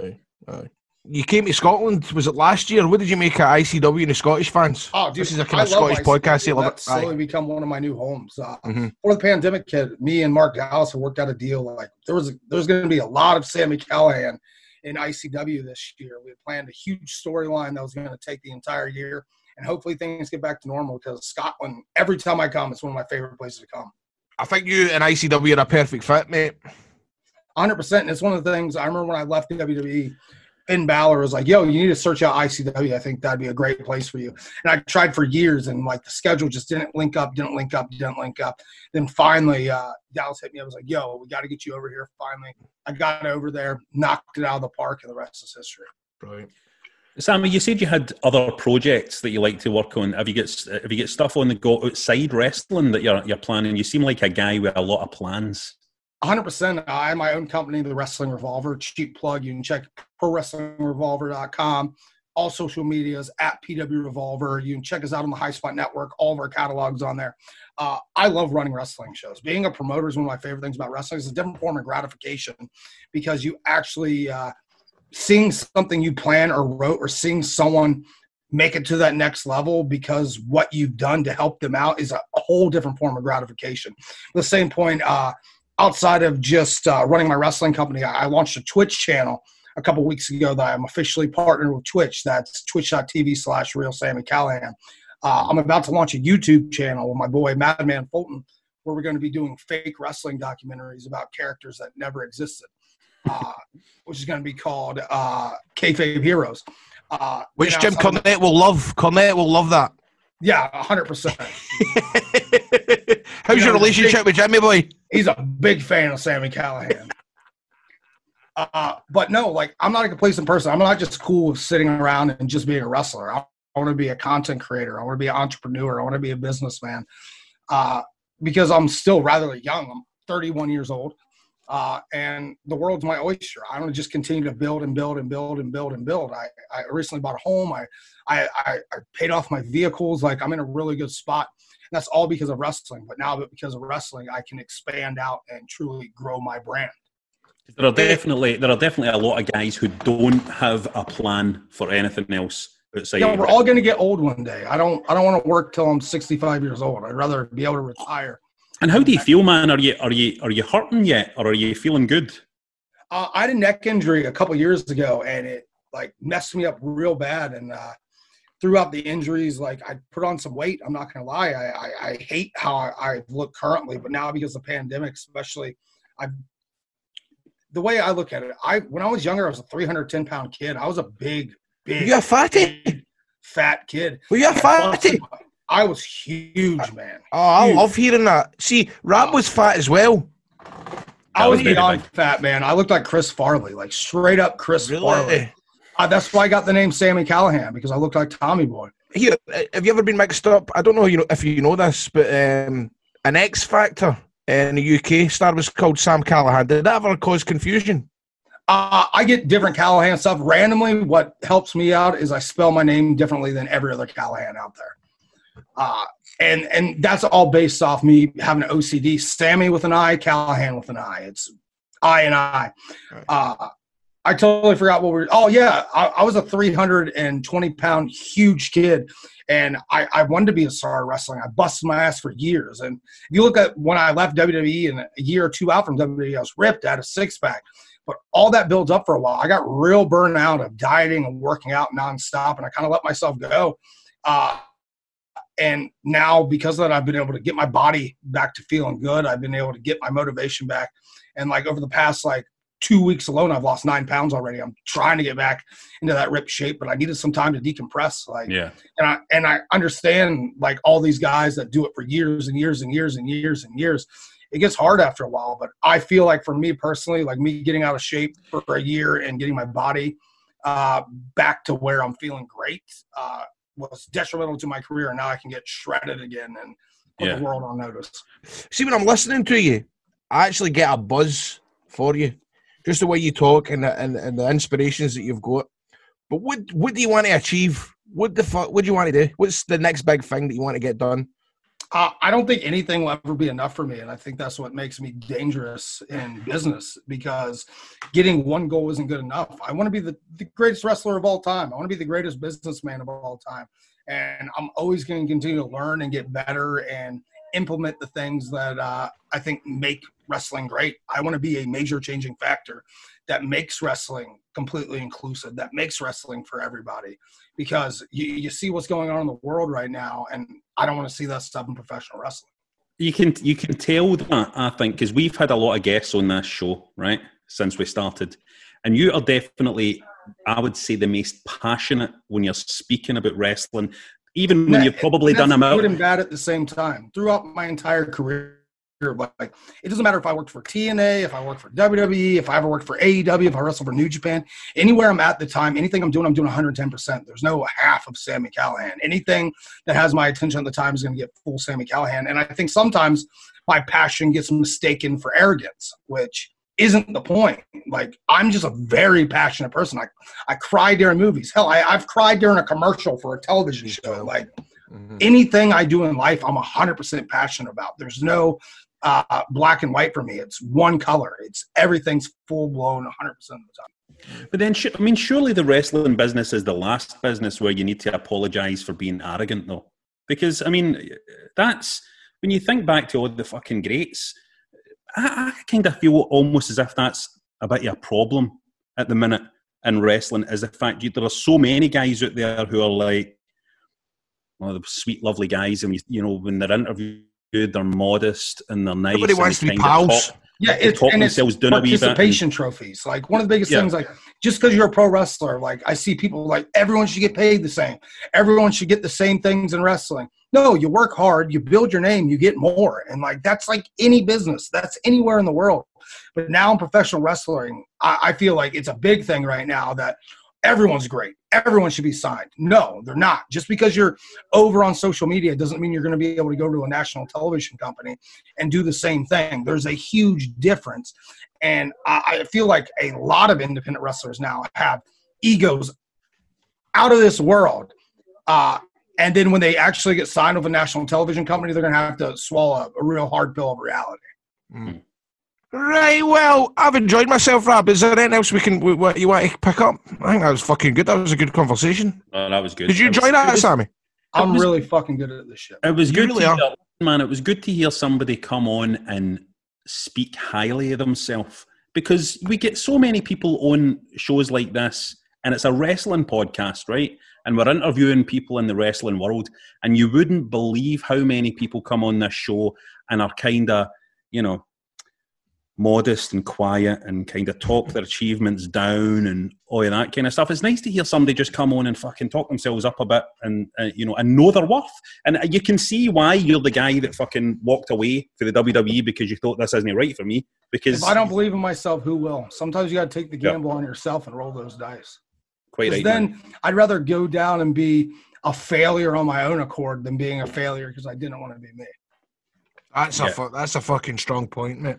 Aye, aye. you came to Scotland. Was it last year? What did you make of ICW and the Scottish fans? Oh, dude, this is a kind I of Scottish ICW. podcast. I love That's it. Aye. slowly become one of my new homes. Uh, Mhm. Before the pandemic hit, me and Mark Dallas worked out a deal. Like there was there was going to be a lot of Sami Callihan in ICW this year. We had planned a huge storyline that was going to take the entire year, and hopefully things get back to normal. Because Scotland, every time I come, it's one of my favorite places to come. I think you and ICW are a perfect fit, mate. 100. percent And it's one of the things I remember when I left WWE. Finn Balor was like, "Yo, you need to search out ICW. I think that'd be a great place for you." And I tried for years, and like the schedule just didn't link up, didn't link up, didn't link up. Then finally, uh, Dallas hit me. I was like, "Yo, we got to get you over here." Finally, I got over there, knocked it out of the park, and the rest is history. Brilliant. Sami, you said you had other projects that you like to work on. Have you got have you got stuff on the go outside wrestling that you're you're planning? You seem like a guy with a lot of plans. 100%. I have my own company, The Wrestling Revolver. Cheap plug. You can check ProWrestlingRevolver.com. All social medias at PW Revolver. You can check us out on the High Spot Network. All of our catalogs on there. Uh, I love running wrestling shows. Being a promoter is one of my favorite things about wrestling. It's a different form of gratification because you actually uh, seeing something you plan or wrote or seeing someone make it to that next level because what you've done to help them out is a whole different form of gratification. At the same point, uh, outside of just uh, running my wrestling company, I I launched a Twitch channel a couple weeks ago that I'm officially partnered with Twitch. That's twitch.tv slash real Sami Callihan. Uh, I'm about to launch a YouTube channel with my boy Madman Fulton, where we're going to be doing fake wrestling documentaries about characters that never existed, uh, which is going to be called uh, Kayfabe Heroes. Uh, Which Jim Cornette will love. Cornette will love that. Yeah, 100%. [LAUGHS] How's You your know, relationship big- with Jimmy Boy? He's a big fan of Sami Callihan. [LAUGHS] Uh, but no, like I'm not a complacent person. I'm not just cool with sitting around and just being a wrestler. I, I want to be a content creator. I want to be an entrepreneur. I want to be a businessman. Uh, because I'm still rather young. I'm 31 years old, uh, and the world's my oyster. I want to just continue to build and build and build and build and build. I, I recently bought a home. I, I, I, I paid off my vehicles. Like I'm in a really good spot. And that's all because of wrestling. But now, because of wrestling, I can expand out and truly grow my brand. There are definitely there are definitely a lot of guys who don't have a plan for anything else outside. Yeah, we're all going to get old one day. I don't. I don't want to work till I'm 65 years old. I'd rather be able to retire. And how do you feel, man? Are you are you are you hurting yet, or are you feeling good? Uh, I had a neck injury a couple years ago, and it like messed me up real bad. And uh, throughout the injuries, like I put on some weight. I'm not gonna lie. I I, I hate how I, I look currently, but now because of the pandemic, especially, I the way I look at it, I when I was younger, I was a 310 pound kid. I was a big, big, You a fatty? big, fat kid. Were you a I fatty? Busted my- I was huge, man. Oh, I Huge. love hearing that. See, Rab was fat as well. I was was beyond fat, man. I looked like Chris Farley, like straight up Chris Farley. Uh, that's why I got the name Sami Callihan because I looked like Tommy Boy. Here, uh, have you ever been mixed up? I don't know you know, if you know this, but um, an X Factor in the UK star was called Sam Callahan. Did that ever cause confusion? Uh, I get different Callahan stuff randomly. What helps me out is I spell my name differently than every other Callahan out there. Uh, and and that's all based off me having an OCD. Sami with an I, Callihan with an I. It's I and I. Uh, I totally forgot what we were. Oh yeah, I, I was a 320 pound huge kid, and I, I wanted to be a star of wrestling. I busted my ass for years. And if you look at when I left WWE and a year or two out from WWE, I was ripped, had a six pack. But all that builds up for a while. I got real burnout of dieting and working out nonstop, and I kind of let myself go. Uh, and now because of that, I've been able to get my body back to feeling good. I've been able to get my motivation back. And like over the past like two weeks alone, I've lost nine pounds already. I'm trying to get back into that ripped shape, but I needed some time to decompress. Like, Yeah. and I and I understand like all these guys that do it for years and years and years and years and years. It gets hard after a while, but I feel like for me personally, like me getting out of shape for a year and getting my body uh, back to where I'm feeling great uh, was detrimental to my career. And now I can get shredded again and put Yeah. the world on notice. See, when I'm listening to you, I actually get a buzz for you, just the way you talk and the, and, and the inspirations that you've got. But what what do you want to achieve? What the fuck? What do you want to do? What's the next big thing that you want to get done? Uh, I don't think anything will ever be enough for me, and I think that's what makes me dangerous in business because getting one goal isn't good enough. I want to be the, the greatest wrestler of all time. I want to be the greatest businessman of all time, and I'm always going to continue to learn and get better and implement the things that uh, I think make wrestling great. I want to be a major changing factor that makes wrestling completely inclusive, that makes wrestling for everybody. Because you, you see what's going on in the world right now, and I don't want to see that stuff in professional wrestling. You can you can tell that I think because we've had a lot of guests on this show right since we started, and you are definitely I would say the most passionate when you're speaking about wrestling, even when you've probably done them out. good and bad at the same time throughout my entire career. Like it doesn't matter if I worked for TNA, if I worked for WWE, if I ever worked for AEW, if I wrestled for New Japan, anywhere I'm at the time, anything I'm doing, I'm doing 110. percent There's no half of Sami Callihan. Anything that has my attention at the time is going to get full Sami Callihan. And I think sometimes my passion gets mistaken for arrogance, which isn't the point. Like I'm just a very passionate person. I I cry during movies. Hell, I, I've cried during a commercial for a television show. Like mm-hmm. anything I do in life, I'm 100% passionate about. There's no uh, black and white for me. It's one color. It's everything's full blown 100% of the time. But then, I mean, surely the wrestling business is the last business where you need to apologize for being arrogant, though. Because, I mean, that's when you think back to all the fucking greats, I, I kind of feel almost as if that's a bit of a problem at the minute in wrestling, is the fact you, there are so many guys out there who are like, well, the sweet, lovely guys, and you, you know, when they're interviewed, they're modest and they're nice. And wants to be pals. Yeah, it's, talk and it's themselves down a wee bit. and- participation trophies. Like one of the biggest Yeah. things, like just because you're a pro wrestler, like I see people like everyone should get paid the same. Everyone should get the same things in wrestling. No, you work hard, you build your name, you get more, and like that's like any business. That's anywhere in the world. But now in professional wrestling, I, I feel like it's a big thing right now that everyone's great. Everyone should be signed. No, they're not. Just because you're over on social media doesn't mean you're going to be able to go to a national television company and do the same thing. There's a huge difference. And I, feel like a lot of independent wrestlers now have egos out of this world. Uh, and then when they actually get signed with a national television company, they're going to have to swallow a, a real hard pill of reality. Right, well, I've enjoyed myself, Rab. Is there anything else we can we, what you want to pick up? I think that was fucking good. That was a good conversation. Oh, that was good. Did you It was- enjoy that, was- Sami? I'm was- really fucking good at this shit. It was You good really to hear, man. It was good to hear somebody come on and speak highly of themselves because we get so many people on shows like this, and it's a wrestling podcast, right? And we're interviewing people in the wrestling world, and you wouldn't believe how many people come on this show and are kind of, you know, modest and quiet and kind of talk their achievements down and all of that kind of stuff. It's nice to hear somebody just come on and fucking talk themselves up a bit and uh, you know and know their worth. And you can see why you're the guy that fucking walked away for the WWE because you thought this isn't right for me. Because If I don't believe in myself, who will? Sometimes you got to take the gamble on yourself and roll those dice. quite right. then man. I'd rather go down and be a failure on my own accord than being a failure because I didn't want to be me. That's Yeah. a fu- that's a fucking strong point, mate.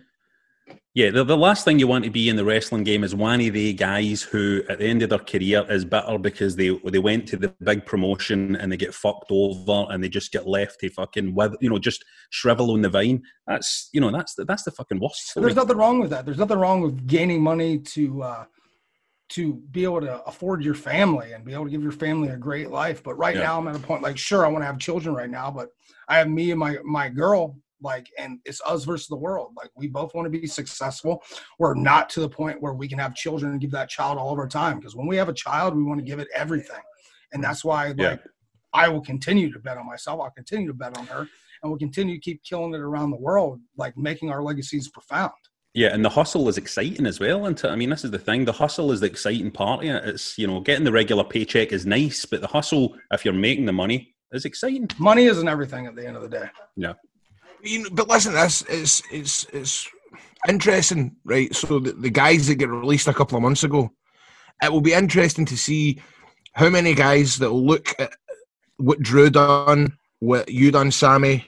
Yeah, the, the last thing you want to be in the wrestling game is one of the guys who, at the end of their career, is bitter because they they went to the big promotion and they get fucked over and they just get left to fucking with you know just shrivel on the vine. That's you know that's the, that's the fucking worst. There's nothing wrong with that. There's nothing wrong with gaining money to uh, to be able to afford your family and be able to give your family a great life. But right Yeah. now, I'm at a point like, sure, I want to have children right now, but I have me and my my girl. Like, and it's us versus the world. Like, we both want to be successful. We're not to the point where we can have children and give that child all of our time. Because when we have a child, we want to give it everything, and that's why, like, Yeah. I will continue to bet on myself. I'll continue to bet on her, and we'll continue to keep killing it around the world, like making our legacies profound. Yeah, and the hustle is exciting as well. And I mean, this is the thing: the hustle is the exciting part. it. It's you know, getting the regular paycheck is nice, but the hustle, if you're making the money, is exciting. Money isn't everything at the end of the day. Yeah. You know, but listen, this is it's it's interesting, right? So the, the guys that get released a couple of months ago, it will be interesting to see how many guys that will look at what Drew done, what you done, Sami,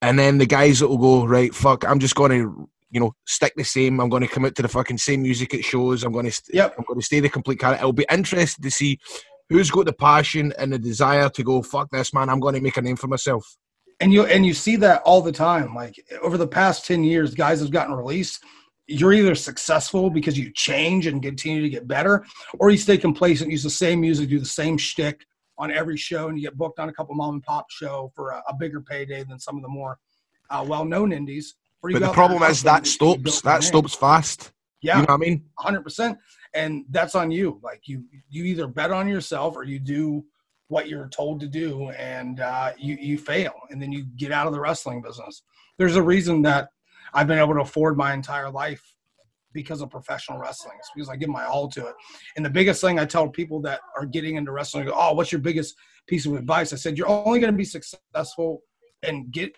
and then the guys that will go right. Fuck, I'm just going to you know stick the same. I'm going to come out to the fucking same music at shows. I'm going to st- Yep. I'm going to stay the complete character. It'll be interesting to see who's got the passion and the desire to go. Fuck this, man. I'm going to make a name for myself. And you and you see that all the time. Like over the past ten years, guys have gotten released. You're either successful because you change and continue to get better, or you stay complacent, use the same music, do the same shtick on every show, and you get booked on a couple mom and pop show for a, a bigger payday than some of the more uh, well-known indies. But the problem is that stops. That stops fast. Yeah, You know what I mean? hundred percent. And that's on you. Like you, you either bet on yourself or you do what you're told to do, and uh, you you fail, and then you get out of the wrestling business. There's a reason that I've been able to afford my entire life because of professional wrestling. It's because I give my all to it. And the biggest thing I tell people that are getting into wrestling, go, oh, what's your biggest piece of advice? I said, you're only going to be successful and get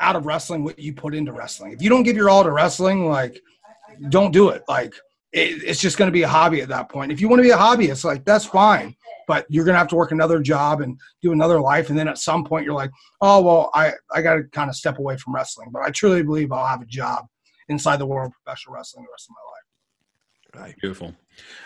out of wrestling what you put into wrestling. If you don't give your all to wrestling, like don't do it. Like it, it's just going to be a hobby at that point. If you want to be a hobbyist, like that's fine, but you're going to have to work another job and do another life. And then at some point you're like, oh, well, I, I got to kind of step away from wrestling, but I truly believe I'll have a job inside the world of professional wrestling the rest of my life. Right. Beautiful.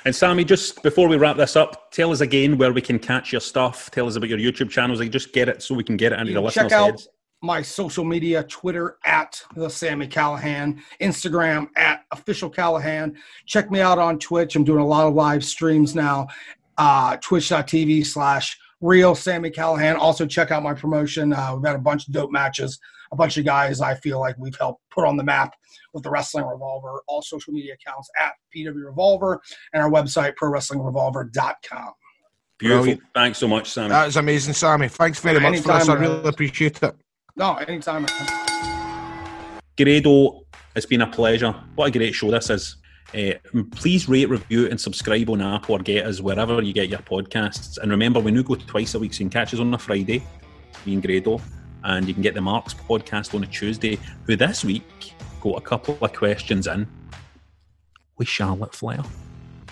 And Sami, just before we wrap this up, tell us again where we can catch your stuff. Tell us about your YouTube channels. Like, just get it so we can get it into the listeners' check out heads. My social media Twitter at the Sami Callihan, Instagram at official Callihan. Check me out on Twitch. I'm doing a lot of live streams now. Uh, Twitch.tv slash real Sami Callihan. Also, check out my promotion. Uh, we've had a bunch of dope matches, a bunch of guys I feel like we've helped put on the map with the Wrestling Revolver. All social media accounts at PW Revolver and our website, ProWrestlingRevolver.com. Beautiful. Brilliant. Thanks so much, Sami. That is amazing, Sami. Thanks very much for this. I really appreciate it. No, anytime. Grado, it's been a pleasure. What a great show this is. Uh, please rate, review, and subscribe on Apple or get us wherever you get your podcasts. And remember, we now go twice a week, so you can catch us on a Friday, me and Grado, and you can get the Marks podcast on a Tuesday, who this week got a couple of questions in with Charlotte Flair.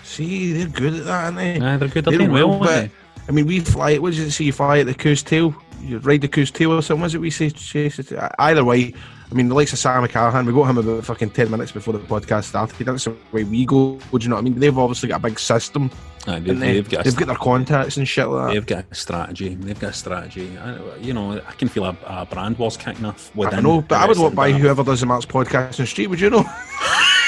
See, they're good at that, aren't they? Aye, they're good. They're They're doing well, well, aren't but I mean, we fly. What does it say? You fly at the coos tail. You ride the coos tail or something. Was it we say? chase it? Uh, either way, I mean, the likes of Sam Callihan, we got him about fucking ten minutes before the podcast started. That's the way we go. Do you know what I mean? They've obviously got a big system. Aye, they've, they, they've got they've got their contacts and shit like that. They've got a strategy. They've got a strategy. I, you know, I can feel a, a brand war's kicking off within. I know, but I would walk by whoever does the Marks podcast in the street. Would you know? [LAUGHS]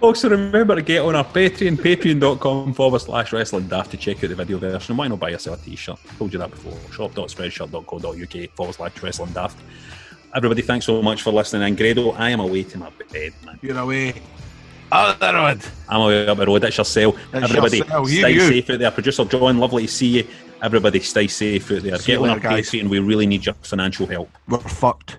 Also, remember to get on our Patreon, patreon.com forward slash wrestling daft to check out the video version. Why not buy yourself a t shirt? Told you that before. Shop.spreadshirt.co.uk forward slash wrestling daft. Everybody, thanks so much for listening. And Grado, I am away to my bed, man. You're away. Up the road. I'm away up the road. It's yourself. It's Everybody. You, stay you. safe out there. Producer John, lovely to see you. Everybody, stay safe out there. See get on our. Patreon. We really need your financial help. We're fucked.